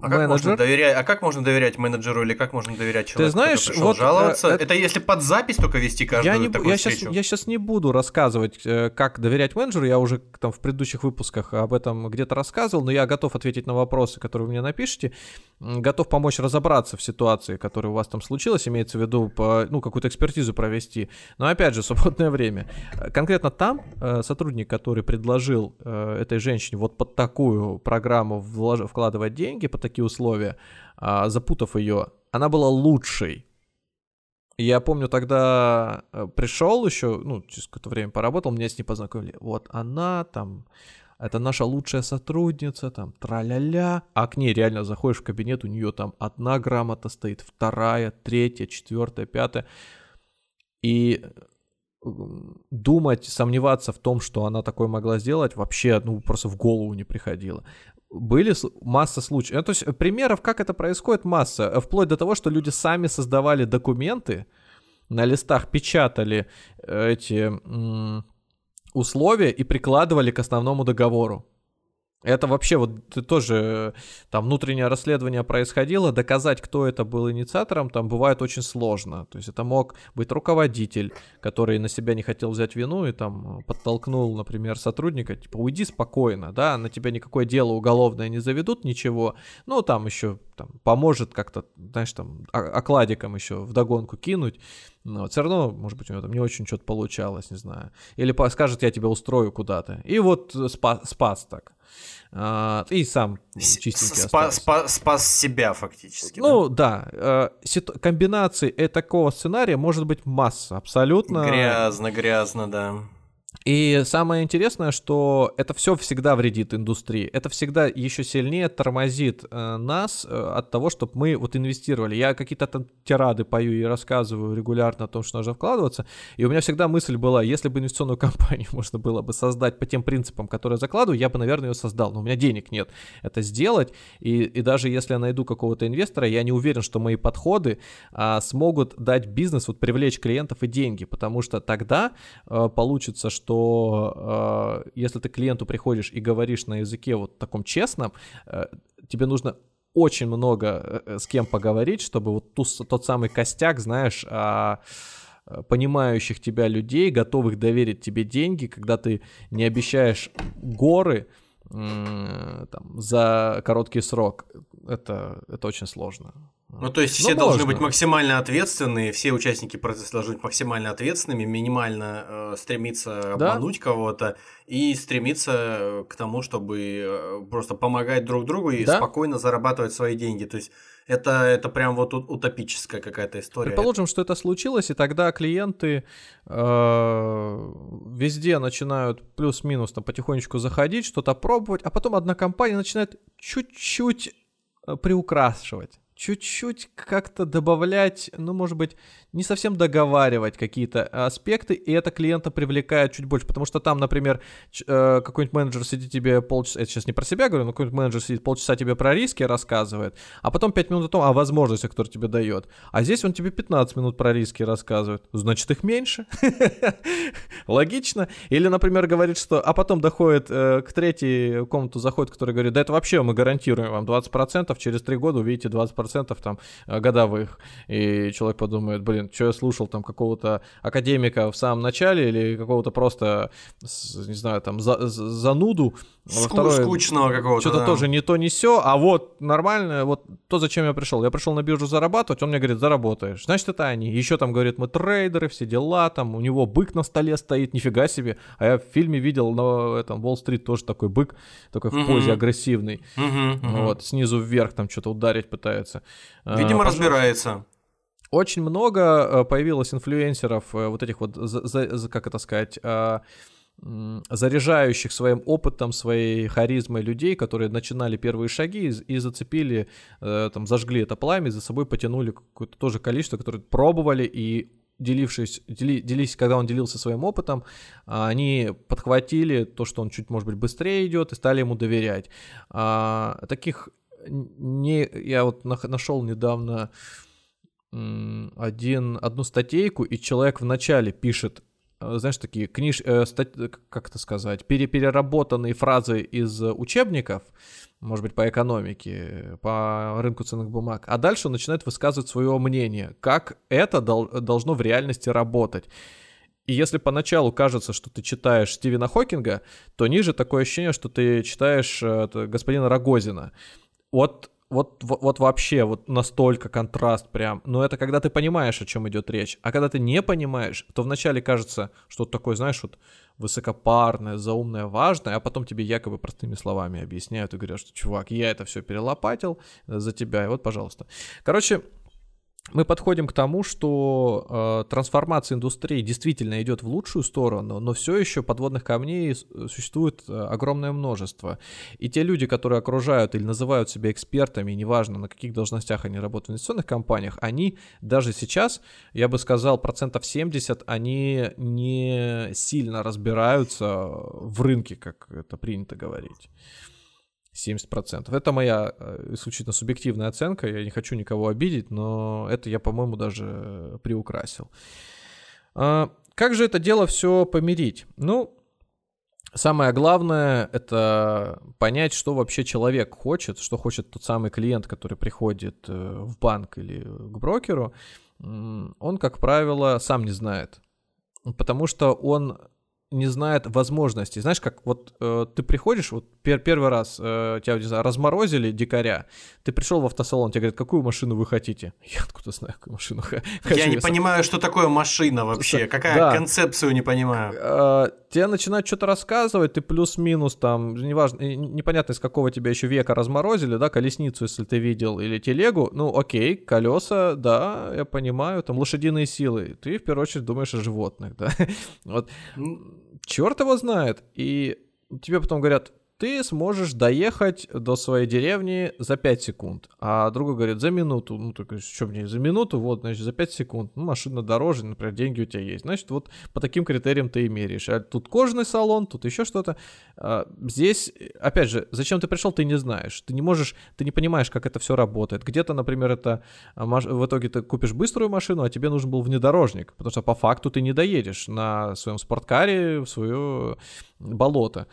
[SPEAKER 2] а как, можно доверять, а как можно доверять менеджеру или как можно доверять человеку,
[SPEAKER 1] Ты знаешь,
[SPEAKER 2] вот,
[SPEAKER 1] жаловаться?
[SPEAKER 2] Это... это если под запись только вести каждую
[SPEAKER 1] я не,
[SPEAKER 2] такую
[SPEAKER 1] я
[SPEAKER 2] встречу?
[SPEAKER 1] Сейчас, я сейчас не буду рассказывать, э, как доверять менеджеру, я уже там в предыдущих выпусках об этом где-то рассказывал, но я готов ответить на вопросы, которые вы мне напишите, готов помочь разобраться в ситуации, которая у вас там случилась, имеется в виду, по, ну, какую-то экспертизу провести, но опять же, <laughs> свободное время. Конкретно там э, сотрудник, который предложил э, этой женщине вот под такую программу вкладывать деньги, под такие условия, а, запутав ее, она была лучшей. Я помню, тогда э, пришел еще, ну, через какое-то время поработал, меня с ней познакомили. Вот она там, это наша лучшая сотрудница, там, тра-ля-ля. А к ней реально заходишь в кабинет, у нее там одна грамота стоит, вторая, третья, четвертая, пятая. И думать, сомневаться в том, что она такое могла сделать, вообще, ну, просто в голову не приходило были масса случаев. Ну, то есть примеров, как это происходит, масса. Э, вплоть до того, что люди сами создавали документы, на листах печатали э, эти условия и прикладывали к основному договору. Это вообще вот тоже там внутреннее расследование происходило, доказать, кто это был инициатором, там бывает очень сложно. То есть это мог быть руководитель, который на себя не хотел взять вину и там подтолкнул, например, сотрудника, типа, уйди спокойно, да, на тебя никакое дело уголовное не заведут, ничего. Ну, там еще там, поможет как-то, знаешь, там, окладиком еще в догонку кинуть. Но все равно, может быть, у него там не очень что-то получалось, не знаю. Или скажет, я тебя устрою куда-то. И вот спас, спас так. А, и сам чистенький
[SPEAKER 2] спас, спас, спас себя фактически.
[SPEAKER 1] Ну да, да э, комбинаций такого сценария может быть масса, абсолютно.
[SPEAKER 2] Грязно, грязно, да.
[SPEAKER 1] И самое интересное, что это все всегда вредит индустрии. Это всегда еще сильнее тормозит э, нас э, от того, чтобы мы вот инвестировали. Я какие-то там тирады пою и рассказываю регулярно о том, что нужно вкладываться. И у меня всегда мысль была, если бы инвестиционную <laughs> компанию можно было бы создать по тем принципам, которые я закладываю, я бы, наверное, ее создал. Но у меня денег нет это сделать. И, и даже если я найду какого-то инвестора, я не уверен, что мои подходы а, смогут дать бизнес, вот привлечь клиентов и деньги. Потому что тогда а, получится, что э, если ты клиенту приходишь и говоришь на языке вот таком честном, э, тебе нужно очень много э, с кем поговорить, чтобы вот ту, тот самый костяк, знаешь, э, понимающих тебя людей, готовых доверить тебе деньги, когда ты не обещаешь горы э, там, за короткий срок, это, это очень сложно.
[SPEAKER 2] Ну, то есть все
[SPEAKER 1] Ну,
[SPEAKER 2] должны
[SPEAKER 1] можно.
[SPEAKER 2] быть максимально ответственные, все участники процесса должны быть максимально ответственными, минимально э, стремиться
[SPEAKER 1] Да.
[SPEAKER 2] обмануть кого-то и стремиться э, к тому, чтобы э, просто помогать друг другу и
[SPEAKER 1] Да.
[SPEAKER 2] спокойно зарабатывать свои деньги. То есть это, это прям вот утопическая какая-то история.
[SPEAKER 1] Предположим, что это случилось, и тогда клиенты э, везде начинают плюс-минус там потихонечку заходить, что-то пробовать, а потом одна компания начинает чуть-чуть э, приукрашивать. Чуть-чуть как-то добавлять, ну, может быть, не совсем договаривать какие-то аспекты, и это клиента привлекает чуть больше, потому что там, например, э, какой-нибудь менеджер сидит тебе полчаса, это сейчас не про себя говорю, но какой-нибудь менеджер сидит полчаса тебе про риски рассказывает, а потом 5 минут о том, о возможностях, которые тебе дает. А здесь он тебе 15 минут про риски рассказывает. Значит, их меньше. <laughs> Логично. Или, например, говорит, что... А потом доходит э, к третьей комнату, заходит, который говорит, да это вообще мы гарантируем вам 20%, через 3 года увидите 20% там э, годовых. И человек подумает, блин, что я слушал там какого-то академика в самом начале или какого-то просто, не знаю, там за- за- зануду. Во
[SPEAKER 2] Ску-
[SPEAKER 1] второе-
[SPEAKER 2] скучного какого-то.
[SPEAKER 1] что-то
[SPEAKER 2] да.
[SPEAKER 1] тоже не то, не все, а вот нормально, вот то, зачем я пришел. Я пришел на биржу зарабатывать, он мне говорит, заработаешь. Значит, это они. Еще там говорит, мы трейдеры, все дела, там у него бык на столе стоит, нифига себе. А я в фильме видел на этом Уолл-стрит тоже такой бык, такой в
[SPEAKER 2] Мгм.
[SPEAKER 1] позе агрессивный.
[SPEAKER 2] Мгм, мгм.
[SPEAKER 1] Вот, снизу вверх там что-то ударить пытается. А,
[SPEAKER 2] Видимо,
[SPEAKER 1] пожалуйста.
[SPEAKER 2] разбирается.
[SPEAKER 1] Очень много э, появилось инфлюенсеров, э, вот этих вот, за- за- как это сказать, м, заряжающих своим опытом, своей харизмой людей, которые начинали первые шаги и, зацепили, э, там, зажгли это пламя, и за собой потянули какое-то тоже количество, которые пробовали и делившись, дели- делись, когда он делился своим опытом, а, они подхватили то, что он чуть, может быть, быстрее идет, и стали ему доверять. А, таких не, я вот нашел недавно один, одну статейку, и человек вначале пишет, э, знаешь, такие книж, э, стат- э, как это сказать, пере- переработанные фразы из э, учебников, может быть, по экономике, по рынку ценных бумаг, а дальше он начинает высказывать свое мнение, как это дол- должно в реальности работать. И если поначалу кажется, что ты читаешь Стивена Хокинга, то ниже такое ощущение, что ты читаешь господина Рогозина. Вот, вот, вот, вот вообще, вот настолько контраст прям. Но это когда ты понимаешь, о чем идет речь. А когда ты не понимаешь, то вначале кажется, что вот такое, знаешь, вот высокопарное, заумное, важное, а потом тебе якобы простыми словами объясняют и говорят, что, чувак, я это все перелопатил за тебя, и вот, пожалуйста. Короче, мы подходим к тому, что э, трансформация индустрии действительно идет в лучшую сторону, но все еще подводных камней с- существует э, огромное множество. И те люди, которые окружают или называют себя экспертами, неважно на каких должностях они работают в инвестиционных компаниях, они даже сейчас, я бы сказал, процентов 70, они не сильно разбираются в рынке, как это принято говорить. 70%. Это моя э, исключительно субъективная оценка, я не хочу никого обидеть, но это я, по-моему, даже приукрасил. А, Как же это дело все помирить? Ну, самое главное это понять, что вообще человек хочет, что хочет тот самый клиент, который приходит э, в банк или к брокеру. Он, как правило, сам не знает, потому что он не знает возможностей. Знаешь, как вот э, ты приходишь, вот пер- первый раз э, тебя, не знаю, разморозили дикаря, ты пришел в автосалон, тебе говорят, какую машину вы хотите? <laughs> Я откуда знаю, какую машину хочу.
[SPEAKER 2] Я не
[SPEAKER 1] сам-
[SPEAKER 2] понимаю, что такое машина вообще. Какая
[SPEAKER 1] да.
[SPEAKER 2] концепцию не понимаю.
[SPEAKER 1] Э, тебе начинают что-то рассказывать, ты плюс-минус там, неважно, непонятно из какого тебя еще века разморозили, да, колесницу, если ты видел, или телегу, ну окей, колеса, да, я понимаю, там лошадиные силы, ты в первую очередь думаешь о животных, да, <laughs> вот, черт его знает, и тебе потом говорят, ты сможешь доехать до своей деревни за 5 секунд. А другой говорит, за минуту. Ну, говоришь, что мне, за минуту? Вот, значит, за 5 секунд. Ну, машина дороже, например, деньги у тебя есть. Значит, вот по таким критериям ты и меряешь. А тут кожный салон, тут еще что-то. А, здесь, опять же, зачем ты пришел, ты не знаешь. Ты не можешь, ты не понимаешь, как это все работает. Где-то, например, это а, в итоге ты купишь быструю машину, а тебе нужен был внедорожник, потому что по факту ты не доедешь на своем спорткаре в свое болото.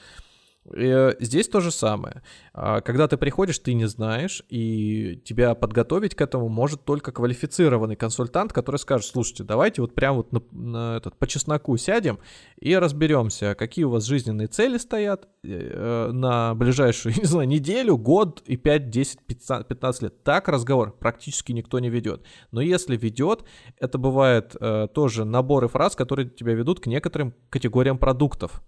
[SPEAKER 1] Э, здесь то же самое. А, когда ты приходишь, ты не знаешь, и тебя подготовить к этому может только квалифицированный консультант, который скажет, слушайте, давайте вот прям вот на, на этот, по чесноку сядем и разберемся, какие у вас жизненные цели стоят э, на ближайшую, <laughs> не знаю, неделю, год и 5, 10, 15 лет. Так разговор практически никто не ведет. Но если ведет, это бывает э, тоже наборы фраз, которые тебя ведут к некоторым категориям продуктов.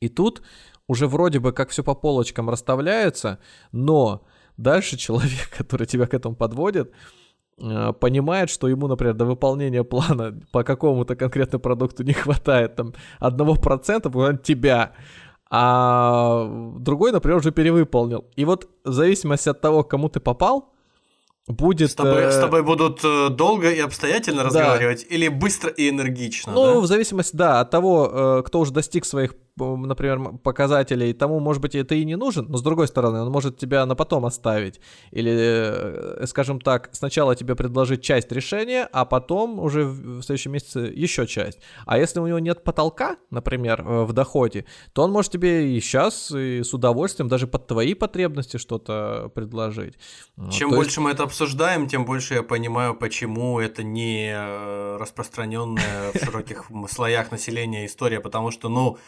[SPEAKER 1] И тут уже вроде бы как все по полочкам расставляется, но дальше человек, <laughs> который тебя к этому подводит, э, понимает, что ему, например, до выполнения плана по какому-то конкретному продукту не хватает там одного процента, тебя, а другой, например, уже перевыполнил. И вот в зависимости от того, к кому ты попал, будет...
[SPEAKER 2] С тобой, э... с тобой будут э, долго и обстоятельно да. разговаривать или быстро и энергично?
[SPEAKER 1] Ну,
[SPEAKER 2] да?
[SPEAKER 1] в зависимости, да, от того, э, кто уже достиг своих например, показателей, тому, может быть, это и не нужен, но с другой стороны, он может тебя на потом оставить. Или, э, скажем так, сначала тебе предложить часть решения, а потом уже в следующем месяце еще часть. А если у него нет потолка, например, э, в доходе, то он может тебе и сейчас, и с удовольствием даже под твои потребности что-то предложить.
[SPEAKER 2] Чем то больше есть... мы это обсуждаем, тем больше я понимаю, почему это не э, распространенная в широких слоях населения история, потому что, ну,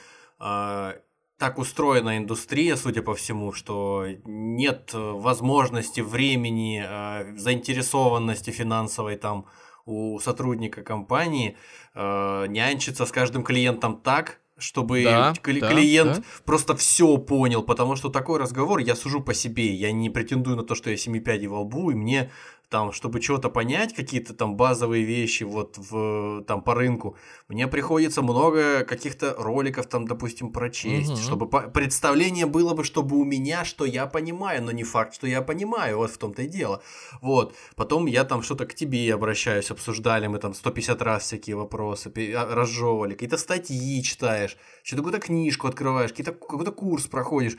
[SPEAKER 2] так устроена индустрия, судя по всему, что нет возможности, времени, а, заинтересованности финансовой там у сотрудника компании э, нянчиться с каждым клиентом так, чтобы да, клиент да. просто все понял, потому что такой разговор я сужу по себе, я не претендую на то, что я семи пядей во лбу, и мне там, чтобы чего-то понять, какие-то там базовые вещи вот в, там по рынку, мне приходится много каких-то роликов там, допустим, прочесть, угу. чтобы представление было бы, чтобы у меня, что я понимаю, но не факт, что я понимаю, вот в том-то и дело. Вот, потом я там что-то к тебе обращаюсь, обсуждали мы там 150 раз всякие вопросы, а, разжевывали, какие-то статьи читаешь, что-то какую-то книжку открываешь, какие-то, какой-то курс проходишь,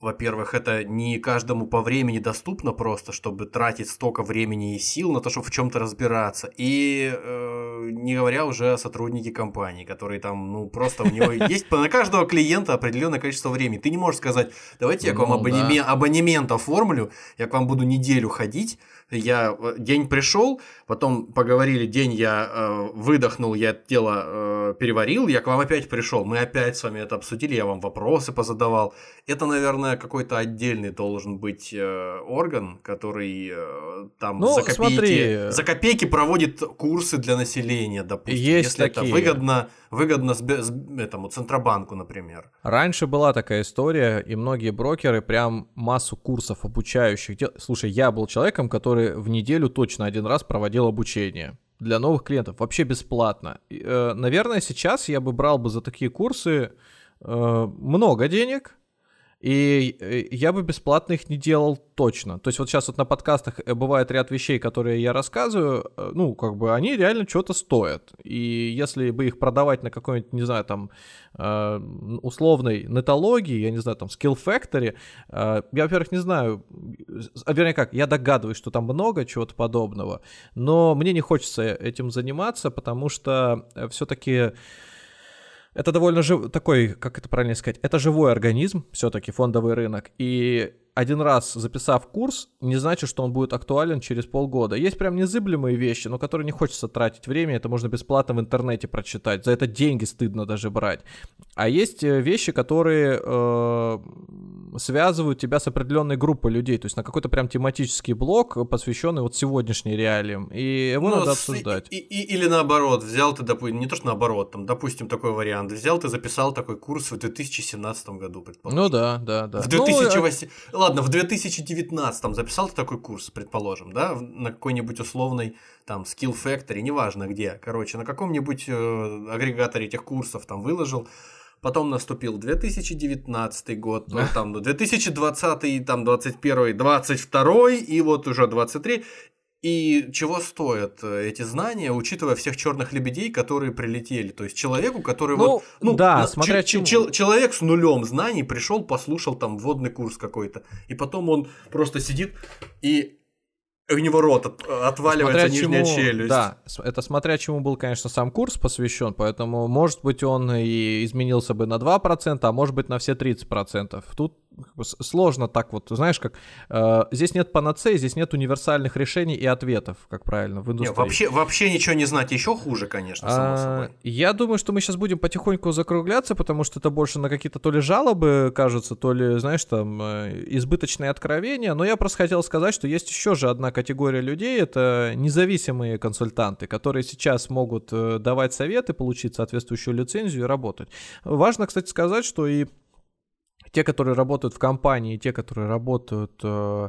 [SPEAKER 2] во-первых, это не каждому по времени доступно просто, чтобы тратить столько времени и сил на то, чтобы в чем-то разбираться. И э, не говоря уже о сотруднике компании, который там, ну, просто у него <laughs> есть на каждого клиента определенное количество времени. Ты не можешь сказать, давайте я к вам ну абонемент оформлю, я к вам буду неделю ходить, я э, день пришел, потом поговорили, день я э, выдохнул, я это дело э, переварил, я к вам опять пришел, мы опять с вами это обсудили, я вам вопросы позадавал. Это, наверное, какой-то отдельный должен быть э, орган, который э, там ну, за, копейки, смотри. за копейки проводит курсы для населения, допустим,
[SPEAKER 1] Есть
[SPEAKER 2] если
[SPEAKER 1] такие.
[SPEAKER 2] это выгодно, выгодно с, с, этому Центробанку, например.
[SPEAKER 1] Раньше была такая история, и многие брокеры прям массу курсов обучающих. Слушай, я был человеком, который который в неделю точно один раз проводил обучение для новых клиентов, вообще бесплатно. Э, наверное, сейчас я бы брал бы за такие курсы э, много денег, и э, я бы бесплатно их не делал точно. То есть вот сейчас вот на подкастах э, бывает ряд вещей, которые я рассказываю, э, ну, как бы они реально что-то стоят. И если бы их продавать на какой-нибудь, не знаю, там, условной нетологии, я не знаю, там, Skill Factory, я, во-первых, не знаю, а вернее как, я догадываюсь, что там много чего-то подобного, но мне не хочется этим заниматься, потому что все-таки это довольно жив... такой, как это правильно сказать, это живой организм, все-таки фондовый рынок. И один раз записав курс, не значит, что он будет актуален через полгода. Есть прям незыблемые вещи, но которые не хочется тратить время, это можно бесплатно в интернете прочитать. За это деньги стыдно даже брать. А есть э, вещи, которые э, связывают тебя с определенной группой людей, то есть на какой-то прям тематический блок, посвященный вот сегодняшним реалиям, и его ну, надо обсуждать.
[SPEAKER 2] И, и, или наоборот, взял ты, допустим, не то что наоборот, там, допустим, такой вариант, взял ты, записал такой курс в 2017 году, предположим.
[SPEAKER 1] Ну да, да, да.
[SPEAKER 2] В 2008... Ну, ладно, в 2019 записал ты такой курс, предположим, да, на какой-нибудь условной там Skill Factory, неважно где, короче, на каком-нибудь э, агрегаторе этих курсов там выложил, потом наступил 2019 год, ну, там, ну, 2020, там, 21, 22 и вот уже 23, и чего стоят э, эти знания, учитывая всех черных лебедей, которые прилетели? То есть человеку, который
[SPEAKER 1] ну,
[SPEAKER 2] вот.
[SPEAKER 1] Ну, да, смотря ч-
[SPEAKER 2] ч- Человек с нулем знаний пришел, послушал там вводный курс какой-то. И потом он просто сидит и у него рот от, отваливается
[SPEAKER 1] Смотря
[SPEAKER 2] нижняя
[SPEAKER 1] чему-
[SPEAKER 2] челюсть.
[SPEAKER 1] Да, это смотря чему был, конечно, сам курс посвящен, поэтому, может быть, он и изменился бы на 2%, а может быть, на все 30%. Тут сложно так вот, знаешь, как... э, здесь нет панацеи, здесь нет универсальных решений и ответов, как правильно, в индустрии.
[SPEAKER 2] вообще, вообще ничего не знать еще хуже, конечно, само
[SPEAKER 1] А,
[SPEAKER 2] собой.
[SPEAKER 1] Я думаю, что мы сейчас будем потихоньку закругляться, потому что это больше на какие-то то ли жалобы кажется, то ли, знаешь, там э, избыточные откровения. Но я просто хотел сказать, что есть еще же одна категория людей, это независимые консультанты, которые сейчас могут э, давать советы, получить соответствующую лицензию и работать. Важно, кстати, сказать, что и те, которые работают в компании, и те, которые работают э, э,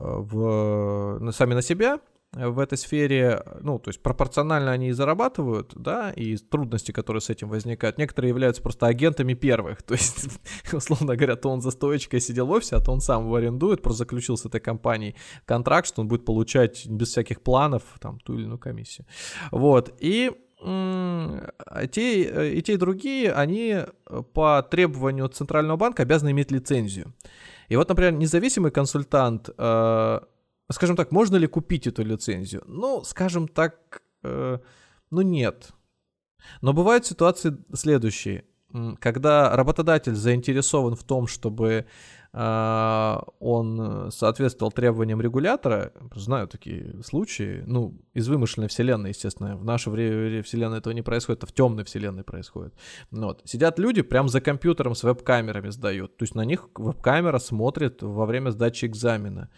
[SPEAKER 1] в, сами на себя, в этой сфере, ну, то есть пропорционально они и зарабатывают, да, и трудности, которые с этим возникают. Некоторые являются просто агентами первых, <laughs> то есть, условно говоря, то он за стоечкой сидел в а то он сам его арендует, просто заключил с этой компанией контракт, что он будет получать без всяких планов там ту или иную комиссию. Вот, и а те, э, и те, и другие, они э, по требованию Центрального банка обязаны иметь лицензию. И вот, например, независимый консультант, э, скажем так, можно ли купить эту лицензию? Ну, скажем так, э, ну нет. Но бывают ситуации следующие. Когда работодатель заинтересован в том, чтобы а, он соответствовал требованиям регулятора, знаю такие случаи, ну, из вымышленной вселенной, естественно, в наше время вселенной этого не происходит, это в темной вселенной происходит. Ну Вот. Сидят люди, прям за компьютером с веб-камерами сдают, то есть на них веб-камера смотрит во время сдачи экзамена.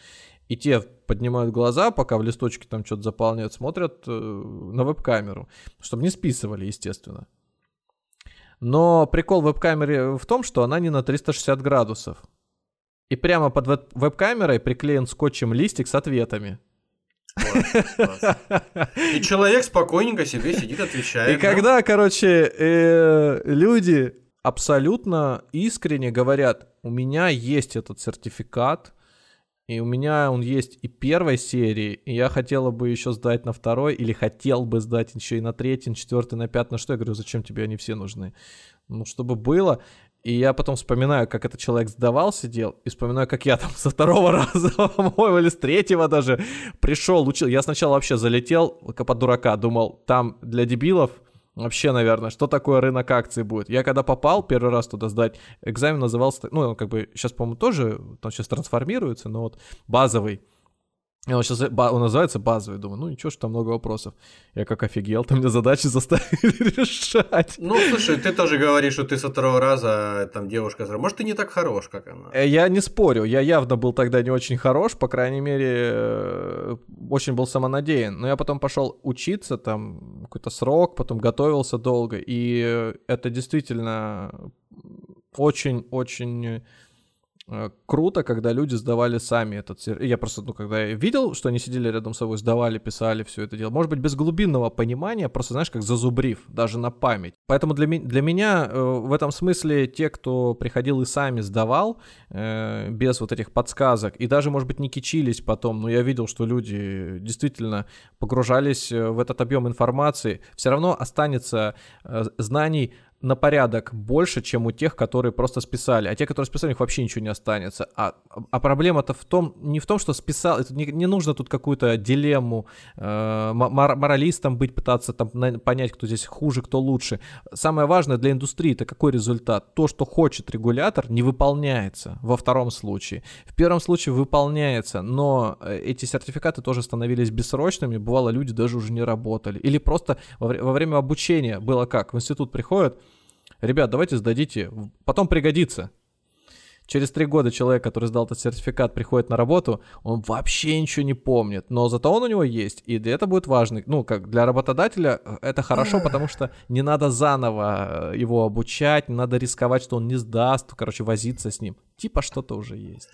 [SPEAKER 1] И те поднимают глаза, пока в листочке там что-то заполняют, смотрят э, на веб-камеру, чтобы не списывали, естественно. Но прикол веб-камеры в том, что она не на 360 градусов. И прямо под веб- веб-камерой приклеен скотчем листик с ответами.
[SPEAKER 2] Класс, класс. И человек спокойненько себе сидит, отвечает.
[SPEAKER 1] И когда, короче, э, люди абсолютно искренне говорят, у меня есть этот сертификат, и у меня он есть и первой серии, и я хотела бы еще сдать на второй, или хотел бы сдать еще и на третий, на четвертый, на пятый. На что я говорю, зачем тебе они все нужны? Ну, чтобы было. И я потом вспоминаю, как этот человек сдавал, сидел, и вспоминаю, как я там со второго <laughs> раза, по-моему, или с третьего даже пришел, учил. Я сначала вообще залетел, как под дурака, думал, там для дебилов вообще, наверное, что такое рынок акций будет. Я когда попал первый раз туда сдать, экзамен назывался, ну, как бы сейчас, по-моему, тоже, там сейчас трансформируется, но вот базовый. Он, сейчас, он называется базовый, думаю, ну ничего, что там много вопросов. Я как офигел, там мне задачи заставили <laughs> решать.
[SPEAKER 2] Ну, слушай, ты тоже говоришь, что ты со второго раза там девушка... Может, ты не так хорош, как она?
[SPEAKER 1] Э, Я не спорю, я явно был тогда не очень хорош, по крайней мере, э, очень был самонадеян. Но я потом пошел учиться, там какой-то срок, потом готовился долго, и э, это действительно очень-очень круто, когда люди сдавали сами этот сер- Я просто, ну, когда я видел, что они сидели рядом с собой, сдавали, писали все это дело. Может быть, без глубинного понимания, просто, знаешь, как зазубрив, даже на память. Поэтому для, ми- для меня э, в этом смысле те, кто приходил и сами сдавал, э, без вот этих подсказок, и даже, может быть, не кичились потом, но я видел, что люди действительно погружались э, в этот объем информации, все равно останется э, знаний на порядок больше, чем у тех, которые просто списали. А те, которые списали, у них вообще ничего не останется. А, а проблема-то в том, не в том, что списал, это не, не нужно тут какую-то дилемму э, мор- моралистом быть, пытаться там на- понять, кто здесь хуже, кто лучше. Самое важное для индустрии это какой результат. То, что хочет регулятор, не выполняется во втором случае. В первом случае выполняется, но э, эти сертификаты тоже становились бессрочными. Бывало, люди даже уже не работали. Или просто во, во время обучения было как? В институт приходят, ребят, давайте сдадите, потом пригодится. Через три года человек, который сдал этот сертификат, приходит на работу, он вообще ничего не помнит, но зато он у него есть, и это будет важно. Ну, как для работодателя э, это хорошо, потому что не надо заново э, его обучать, не надо рисковать, что он не сдаст, короче, возиться с ним. Типа что-то уже есть.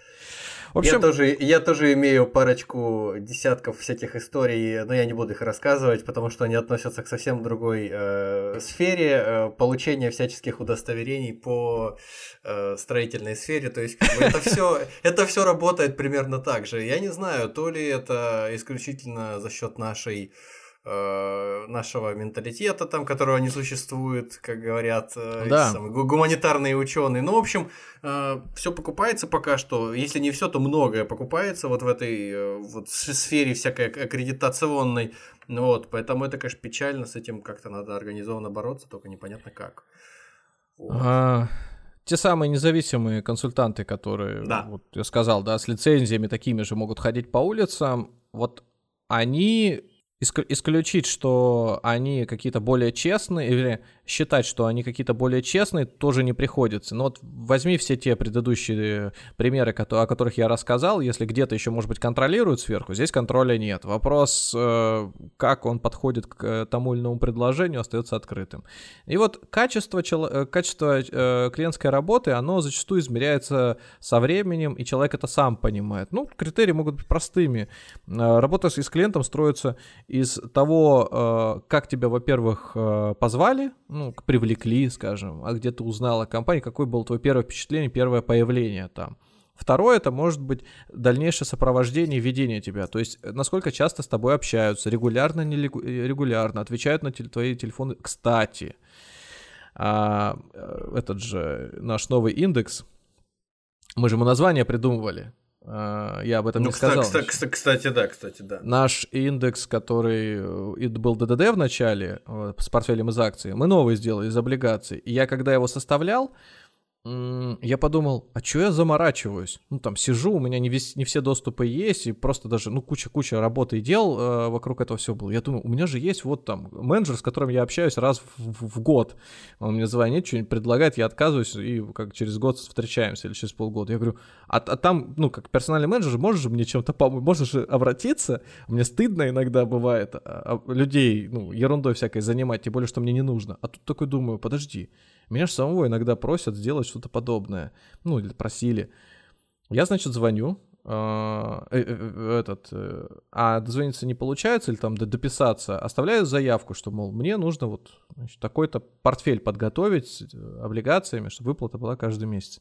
[SPEAKER 1] В общем,
[SPEAKER 2] Я, тоже, я тоже имею парочку десятков всяких историй, но я не буду их рассказывать, потому что они относятся к совсем другой э, сфере э, получения всяческих удостоверений по э, строительной сфере. То есть как бы, это все <laughs> это все работает примерно так же. Я не знаю, то ли это исключительно за счет нашей э, нашего менталитета, там, которого не существует, как говорят э,
[SPEAKER 1] Да.
[SPEAKER 2] эти гуманитарные ученые. Ну, в общем, все покупается пока что. Если не все, то многое покупается вот в этой э, вот сфере всякой ак- аккредитационной. Ну Вот, поэтому это, конечно, печально, с этим как-то надо организованно бороться, только непонятно как. Вот.
[SPEAKER 1] А, те самые независимые консультанты, которые,
[SPEAKER 2] Да.
[SPEAKER 1] вот я сказал, да, с лицензиями такими же могут ходить по улицам, вот они исключить, что они какие-то более честные, или считать, что они какие-то более честные, тоже не приходится. Но вот возьми все те предыдущие примеры, кото- о которых я рассказал, если где-то еще, может быть, контролируют сверху, здесь контроля нет. Вопрос, э, как он подходит к э, тому или иному предложению, остается открытым. И вот качество, э, качество э, клиентской работы, оно зачастую измеряется со временем, и человек это сам понимает. Ну, критерии могут быть простыми. Э, Работа с, клиентом строится из того, э, как тебя, во-первых, э, позвали, ну, к- привлекли, скажем, а где ты узнал о компании, какое было твое первое впечатление, первое появление там. Второе, это может быть дальнейшее сопровождение и ведение тебя. То есть, э, насколько часто с тобой общаются, регулярно, нерегулярно, отвечают на тел- твои телефоны. Кстати, а, э, этот же наш новый индекс, мы же ему название придумывали. А, я об этом
[SPEAKER 2] Ну,
[SPEAKER 1] не
[SPEAKER 2] кстати,
[SPEAKER 1] сказал.
[SPEAKER 2] кстати, кстати, кстати, да, кстати, да.
[SPEAKER 1] Наш индекс, который э, был ДДД в начале, э, с портфелем из акций, мы новый сделали из облигаций. И я, когда его составлял, я подумал, а что я заморачиваюсь? Ну, там, сижу, у меня не, весь, не все доступы есть, и просто даже, ну, куча-куча работы и дел э, вокруг этого всего было. Я думаю, у меня же есть вот там менеджер, с которым я общаюсь раз в, в- в год. Он мне звонит, что-нибудь предлагает, я отказываюсь, и как через год встречаемся или через полгода. Я говорю, а, а там, ну, как персональный менеджер, можешь же мне чем-то помочь, можешь же обратиться? Мне стыдно иногда бывает а, а, людей, ну, ерундой всякой занимать, тем более, что мне не нужно. А тут такой думаю, подожди, меня же самого иногда просят сделать что-то подобное. Ну, или просили. Я, значит, звоню, а, э, э, э, этот, а дозвониться не получается или там дописаться, оставляю заявку, что, мол, мне нужно вот значит, такой-то портфель подготовить облигациями, чтобы выплата была каждый месяц.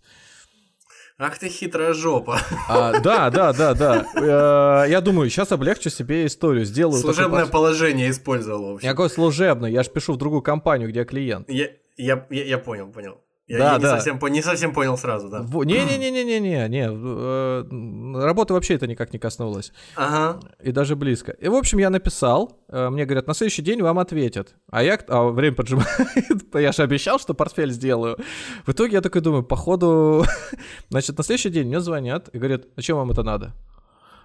[SPEAKER 2] Ах ты хитрая жопа.
[SPEAKER 1] А, да, да, да, да. Я думаю, сейчас облегчу себе историю, сделаю. такой
[SPEAKER 2] Служебное
[SPEAKER 1] портфель.
[SPEAKER 2] положение использовал, в общем.
[SPEAKER 1] Какой служебный? Я же пишу в другую компанию, где клиент.
[SPEAKER 2] Я, я, я, я понял, понял. Я,
[SPEAKER 1] Да,
[SPEAKER 2] я не,
[SPEAKER 1] да.
[SPEAKER 2] совсем, по- не совсем понял сразу, да.
[SPEAKER 1] Не-не-не-не-не-не, не, э, работы вообще это никак не коснулось.
[SPEAKER 2] Ага.
[SPEAKER 1] И даже близко. И, в общем, я написал, э, мне говорят, на следующий день вам ответят. А я, а время поджимает, <laughs> я же обещал, что портфель сделаю. В итоге я такой думаю, походу, <laughs> значит, на следующий день мне звонят и говорят, а чем вам это надо?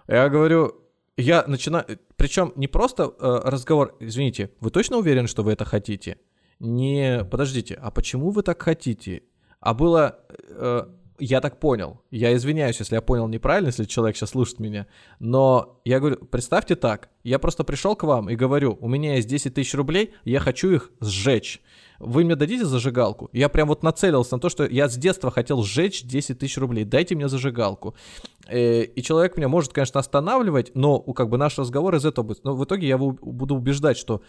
[SPEAKER 1] Я говорю, я начинаю, причем не просто э, разговор, извините, вы точно уверены, что вы это хотите? Не, подождите, а почему вы так хотите? А было, э, я так понял, я извиняюсь, если я понял неправильно, если человек сейчас слушает меня, но я говорю, представьте так, я просто пришел к вам и говорю, у меня есть 10 тысяч рублей, я хочу их сжечь. Вы мне дадите зажигалку? Я прям вот нацелился на то, что я с детства хотел сжечь 10 тысяч рублей. Дайте мне зажигалку. Э, И человек меня может, конечно, останавливать, но как бы наш разговор из этого будет. Но в итоге я буду убеждать, что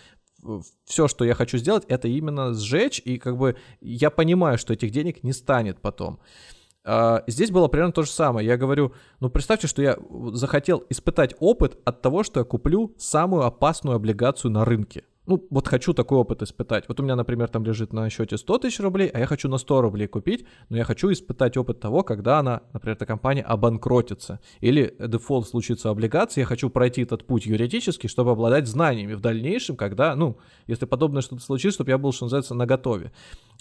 [SPEAKER 1] все, что я хочу сделать, это именно сжечь, и как бы я понимаю, что этих денег не станет потом. А, Здесь было примерно то же самое. Я говорю, ну представьте, что я захотел испытать опыт от того, что я куплю самую опасную облигацию на рынке. Ну, вот хочу такой опыт испытать. Вот у меня, например, там лежит на счете 100 тысяч рублей, а я хочу на 100 рублей купить, но я хочу испытать опыт того, когда она, например, эта компания обанкротится. Или дефолт случится облигации, я хочу пройти этот путь юридически, чтобы обладать знаниями в дальнейшем, когда, ну, если подобное что-то случится, чтобы я был, что называется, наготове.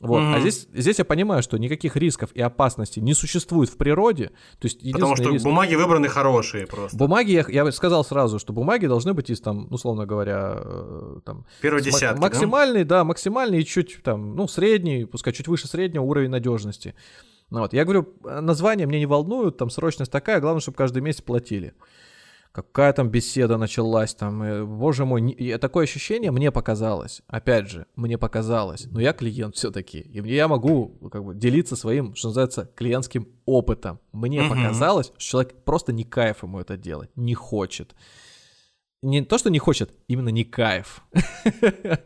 [SPEAKER 1] Вот. А
[SPEAKER 2] Мгм.
[SPEAKER 1] здесь, здесь я понимаю, что никаких рисков и опасностей не существует в природе. То есть
[SPEAKER 2] Потому что
[SPEAKER 1] риск-
[SPEAKER 2] бумаги выбраны хорошие просто.
[SPEAKER 1] Бумаги, я, я сказал сразу, что бумаги должны быть из там, условно говоря, э, там
[SPEAKER 2] Первой
[SPEAKER 1] ма-
[SPEAKER 2] десятки, да?
[SPEAKER 1] максимальный, да? максимальный и чуть там, ну средний, пускай чуть выше среднего уровень надежности. Ну, вот. Я говорю, э, название мне не волнуют, там срочность такая, главное, чтобы каждый месяц платили. Какая там беседа началась там, э, боже мой, не- и такое ощущение мне показалось, опять же, мне показалось, но я клиент все-таки, и мне я могу как бы делиться своим, что называется, клиентским опытом. Мне
[SPEAKER 2] Мгм.
[SPEAKER 1] показалось, что человек просто не кайф ему это делать, не хочет. Не то, что не хочет, именно не кайф. <laughs>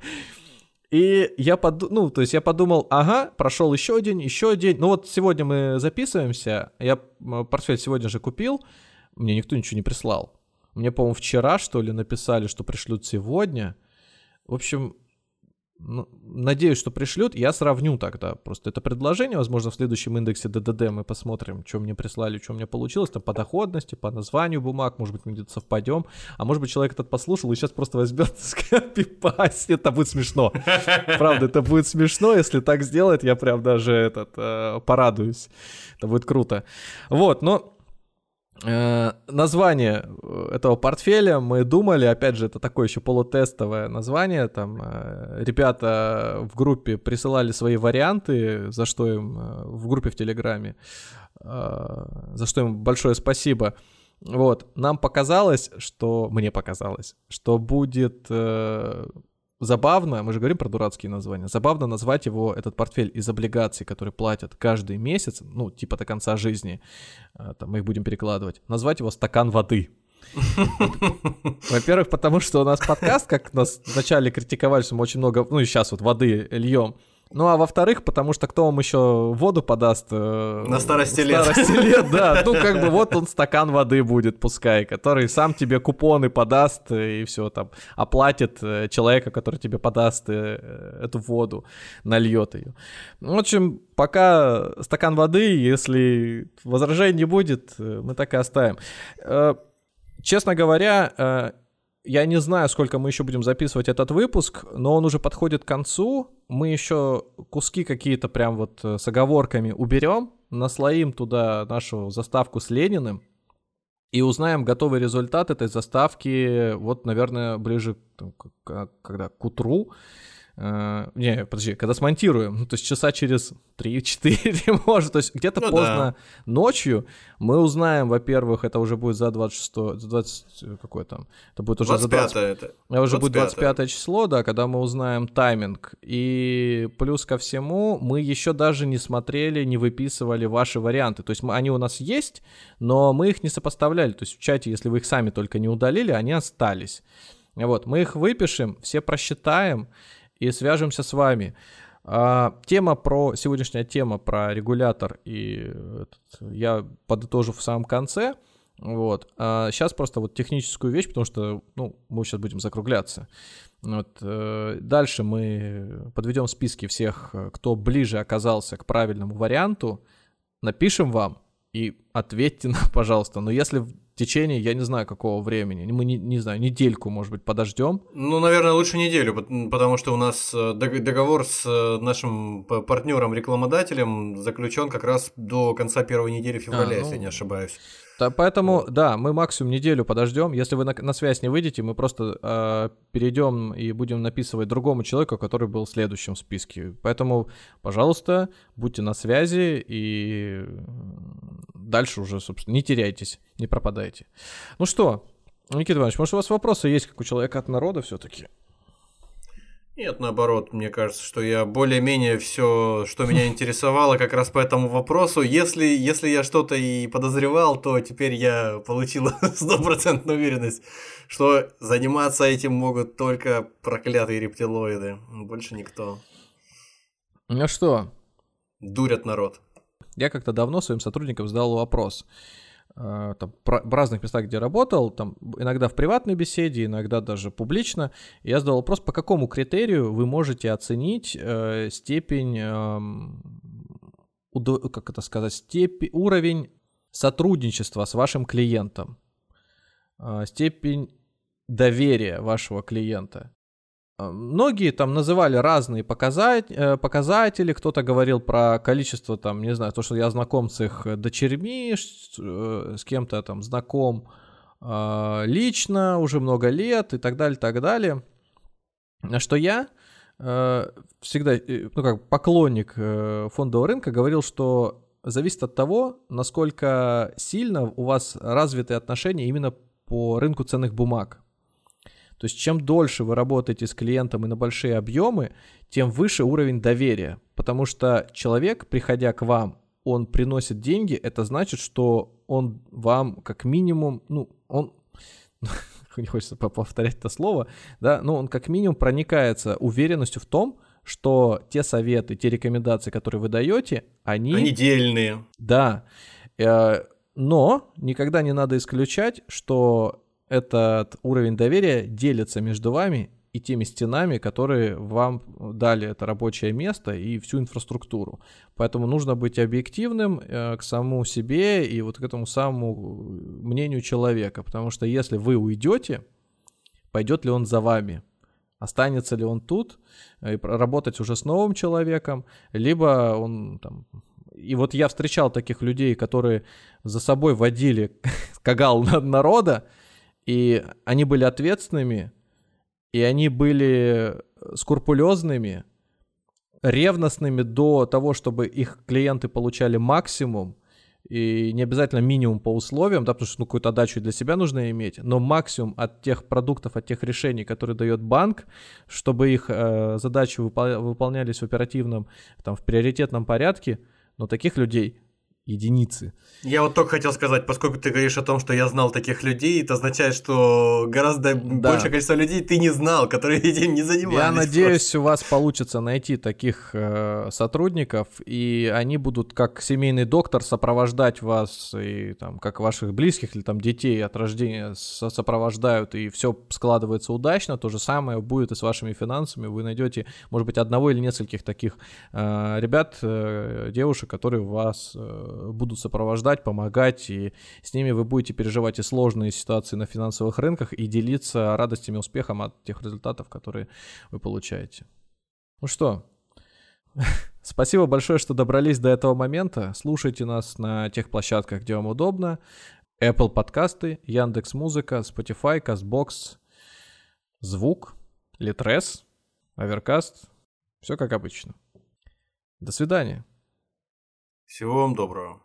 [SPEAKER 1] И я подумал, ну, то есть я подумал, ага, прошел еще день, еще день. Ну вот сегодня мы записываемся, я портфель сегодня же купил, мне никто ничего не прислал. Мне, по-моему, вчера, что ли, написали, что пришлют сегодня. В общем, надеюсь, что пришлют. Я сравню тогда просто это предложение. Возможно, в следующем индексе ДДД мы посмотрим, что мне прислали, что меня получилось. Там по доходности, по названию бумаг. Может быть, мы где-то совпадем. А может быть, человек этот послушал и сейчас просто возьмет <laughs> скопипасть. Это будет смешно. Правда, это будет смешно. Если так сделать, я прям даже этот э, порадуюсь. Это будет круто. Вот, но название э, этого портфеля мы думали, опять же, это такое еще полутестовое название, там э, ребята в группе присылали свои варианты, за что им в группе в Телеграме, за что им большое спасибо. Вот, нам показалось, что, мне показалось, что будет забавно, мы же говорим про дурацкие названия, забавно назвать его, этот портфель из облигаций, которые платят каждый месяц, ну, типа до конца жизни, а, там мы их будем перекладывать, назвать его «Стакан воды». Во-первых, потому что у нас подкаст, как нас вначале критиковали, что мы очень много, ну и сейчас вот воды льем, ну, а во-вторых, потому что кто вам еще воду подаст? Э,
[SPEAKER 2] На старости лет.
[SPEAKER 1] старости лет, да. Ну, как бы вот он стакан воды будет, пускай, который сам тебе купоны подаст и все там оплатит э, человека, который тебе подаст э, эту воду, нальет ее. В общем, пока стакан воды, если возражений не будет, мы так и оставим. Честно говоря, я не знаю, сколько мы еще будем записывать этот выпуск, но он уже подходит к концу. Мы еще куски какие-то прям вот э, с оговорками уберем, наслоим туда нашу заставку с Лениным и узнаем готовый результат этой заставки вот, наверное, ближе к, когда, к утру. Uh, не, подожди, когда смонтируем, ну, то есть часа через 3-4, <laughs> может, то есть где-то ну, поздно да. ночью мы узнаем, во-первых, это уже будет за 26, за 20, какой там, это будет уже 25 за 20, это. Это уже 25 будет 25 число, да, когда мы узнаем тайминг, и плюс ко всему мы еще даже не смотрели, не выписывали ваши варианты, то есть мы, они у нас есть, но мы их не сопоставляли, то есть в чате, если вы их сами только не удалили, они остались. Вот, мы их выпишем, все просчитаем, и свяжемся с вами. А, тема про, сегодняшняя тема про регулятор, и этот, я подытожу в самом конце. Вот. А сейчас просто вот техническую вещь, потому что, ну, мы сейчас будем закругляться. Вот. Э, дальше мы подведем списки всех, кто ближе оказался к правильному варианту, напишем вам и ответьте нам, <laughs> пожалуйста. Но если течение, я не знаю, какого времени. Мы, не, не знаю, недельку, может быть, подождем.
[SPEAKER 2] Ну, наверное, лучше неделю, потому что у нас э, договор с э, нашим партнером, рекламодателем заключен как раз до конца первой недели февраля, а, ну... если не ошибаюсь.
[SPEAKER 1] Да, поэтому, вот. да, мы максимум неделю подождем. Если вы на, на связь не выйдете, мы просто э, перейдем и будем написывать другому человеку, который был в следующем списке. Поэтому, пожалуйста, будьте на связи и дальше уже, собственно, не теряйтесь, не пропадайте. Ну что, Никита Иванович, может, у вас вопросы есть, как у человека от народа все-таки?
[SPEAKER 2] Нет, наоборот, мне кажется, что я более-менее все, что меня <laughs> интересовало как раз по этому вопросу. Если, если я что-то и подозревал, то теперь я получил <laughs> стопроцентную уверенность, что заниматься этим могут только проклятые рептилоиды, больше никто.
[SPEAKER 1] Ну что?
[SPEAKER 2] Дурят народ.
[SPEAKER 1] Я как-то давно своим сотрудникам задал вопрос. Э, там, в разных местах, где работал, там, иногда в приватной беседе, иногда даже публично, я задал вопрос, по какому критерию вы можете оценить э, степень, э, как это сказать, степень, уровень сотрудничества с вашим клиентом, э, степень доверия вашего клиента. А, многие там называли разные показать, э, показатели, кто-то говорил про количество там, не знаю, то, что я знаком с их дочерьми, э, с кем-то там знаком а, лично уже много лет и так далее, так далее. Что я э, всегда, ну как поклонник фондового рынка, говорил, что зависит от того, насколько сильно у вас развиты отношения именно по рынку ценных бумаг. То есть чем дольше вы работаете с клиентом и на большие объемы, тем выше уровень доверия. Потому что человек, приходя к вам, он приносит деньги, это значит, что он вам как минимум, ну, он, <laughs> не хочется повторять это слово, да, но он как минимум проникается уверенностью в том, что те советы, те рекомендации, которые вы даете, они...
[SPEAKER 2] Они дельные.
[SPEAKER 1] Да. Э, но никогда не надо исключать, что этот уровень доверия делится между вами и теми стенами, которые вам дали это рабочее место и всю инфраструктуру. Поэтому нужно быть объективным э, к самому себе и вот к этому самому мнению человека. Потому что если вы уйдете, пойдет ли он за вами? Останется ли он тут и работать уже с новым человеком, либо он там... И вот я встречал таких людей, которые за собой водили <laughs> кагал народа, и они были ответственными, и они были скрупулезными, ревностными до того, чтобы их клиенты получали максимум, и не обязательно минимум по условиям, да, потому что ну, какую-то отдачу для себя нужно иметь, но максимум от тех продуктов, от тех решений, которые дает банк, чтобы их э, задачи выпол- выполнялись в оперативном, там, в приоритетном порядке, но таких людей единицы.
[SPEAKER 2] Я вот только хотел сказать, поскольку ты говоришь о том, что я знал таких людей, это означает, что гораздо да. большее количество людей ты не знал, которые <laughs> этим не занимались.
[SPEAKER 1] Я надеюсь, просто. у вас получится найти таких э, сотрудников, и они будут как семейный доктор сопровождать вас, и там, как ваших близких или там детей от рождения сопровождают, и все складывается удачно. То же самое будет и с вашими финансами. Вы найдете, может быть, одного или нескольких таких э, ребят, э, девушек, которые вас э, будут сопровождать, помогать, и с ними вы будете переживать и сложные ситуации на финансовых рынках и делиться радостями, успехом от тех результатов, которые вы получаете. Ну что, <laughs> спасибо большое, что добрались до этого момента. Слушайте нас на тех площадках, где вам удобно. Apple подкасты, Яндекс Музыка, Spotify, Castbox, Звук, Litres, Аверкаст. Все как обычно. До свидания.
[SPEAKER 2] Всего вам доброго.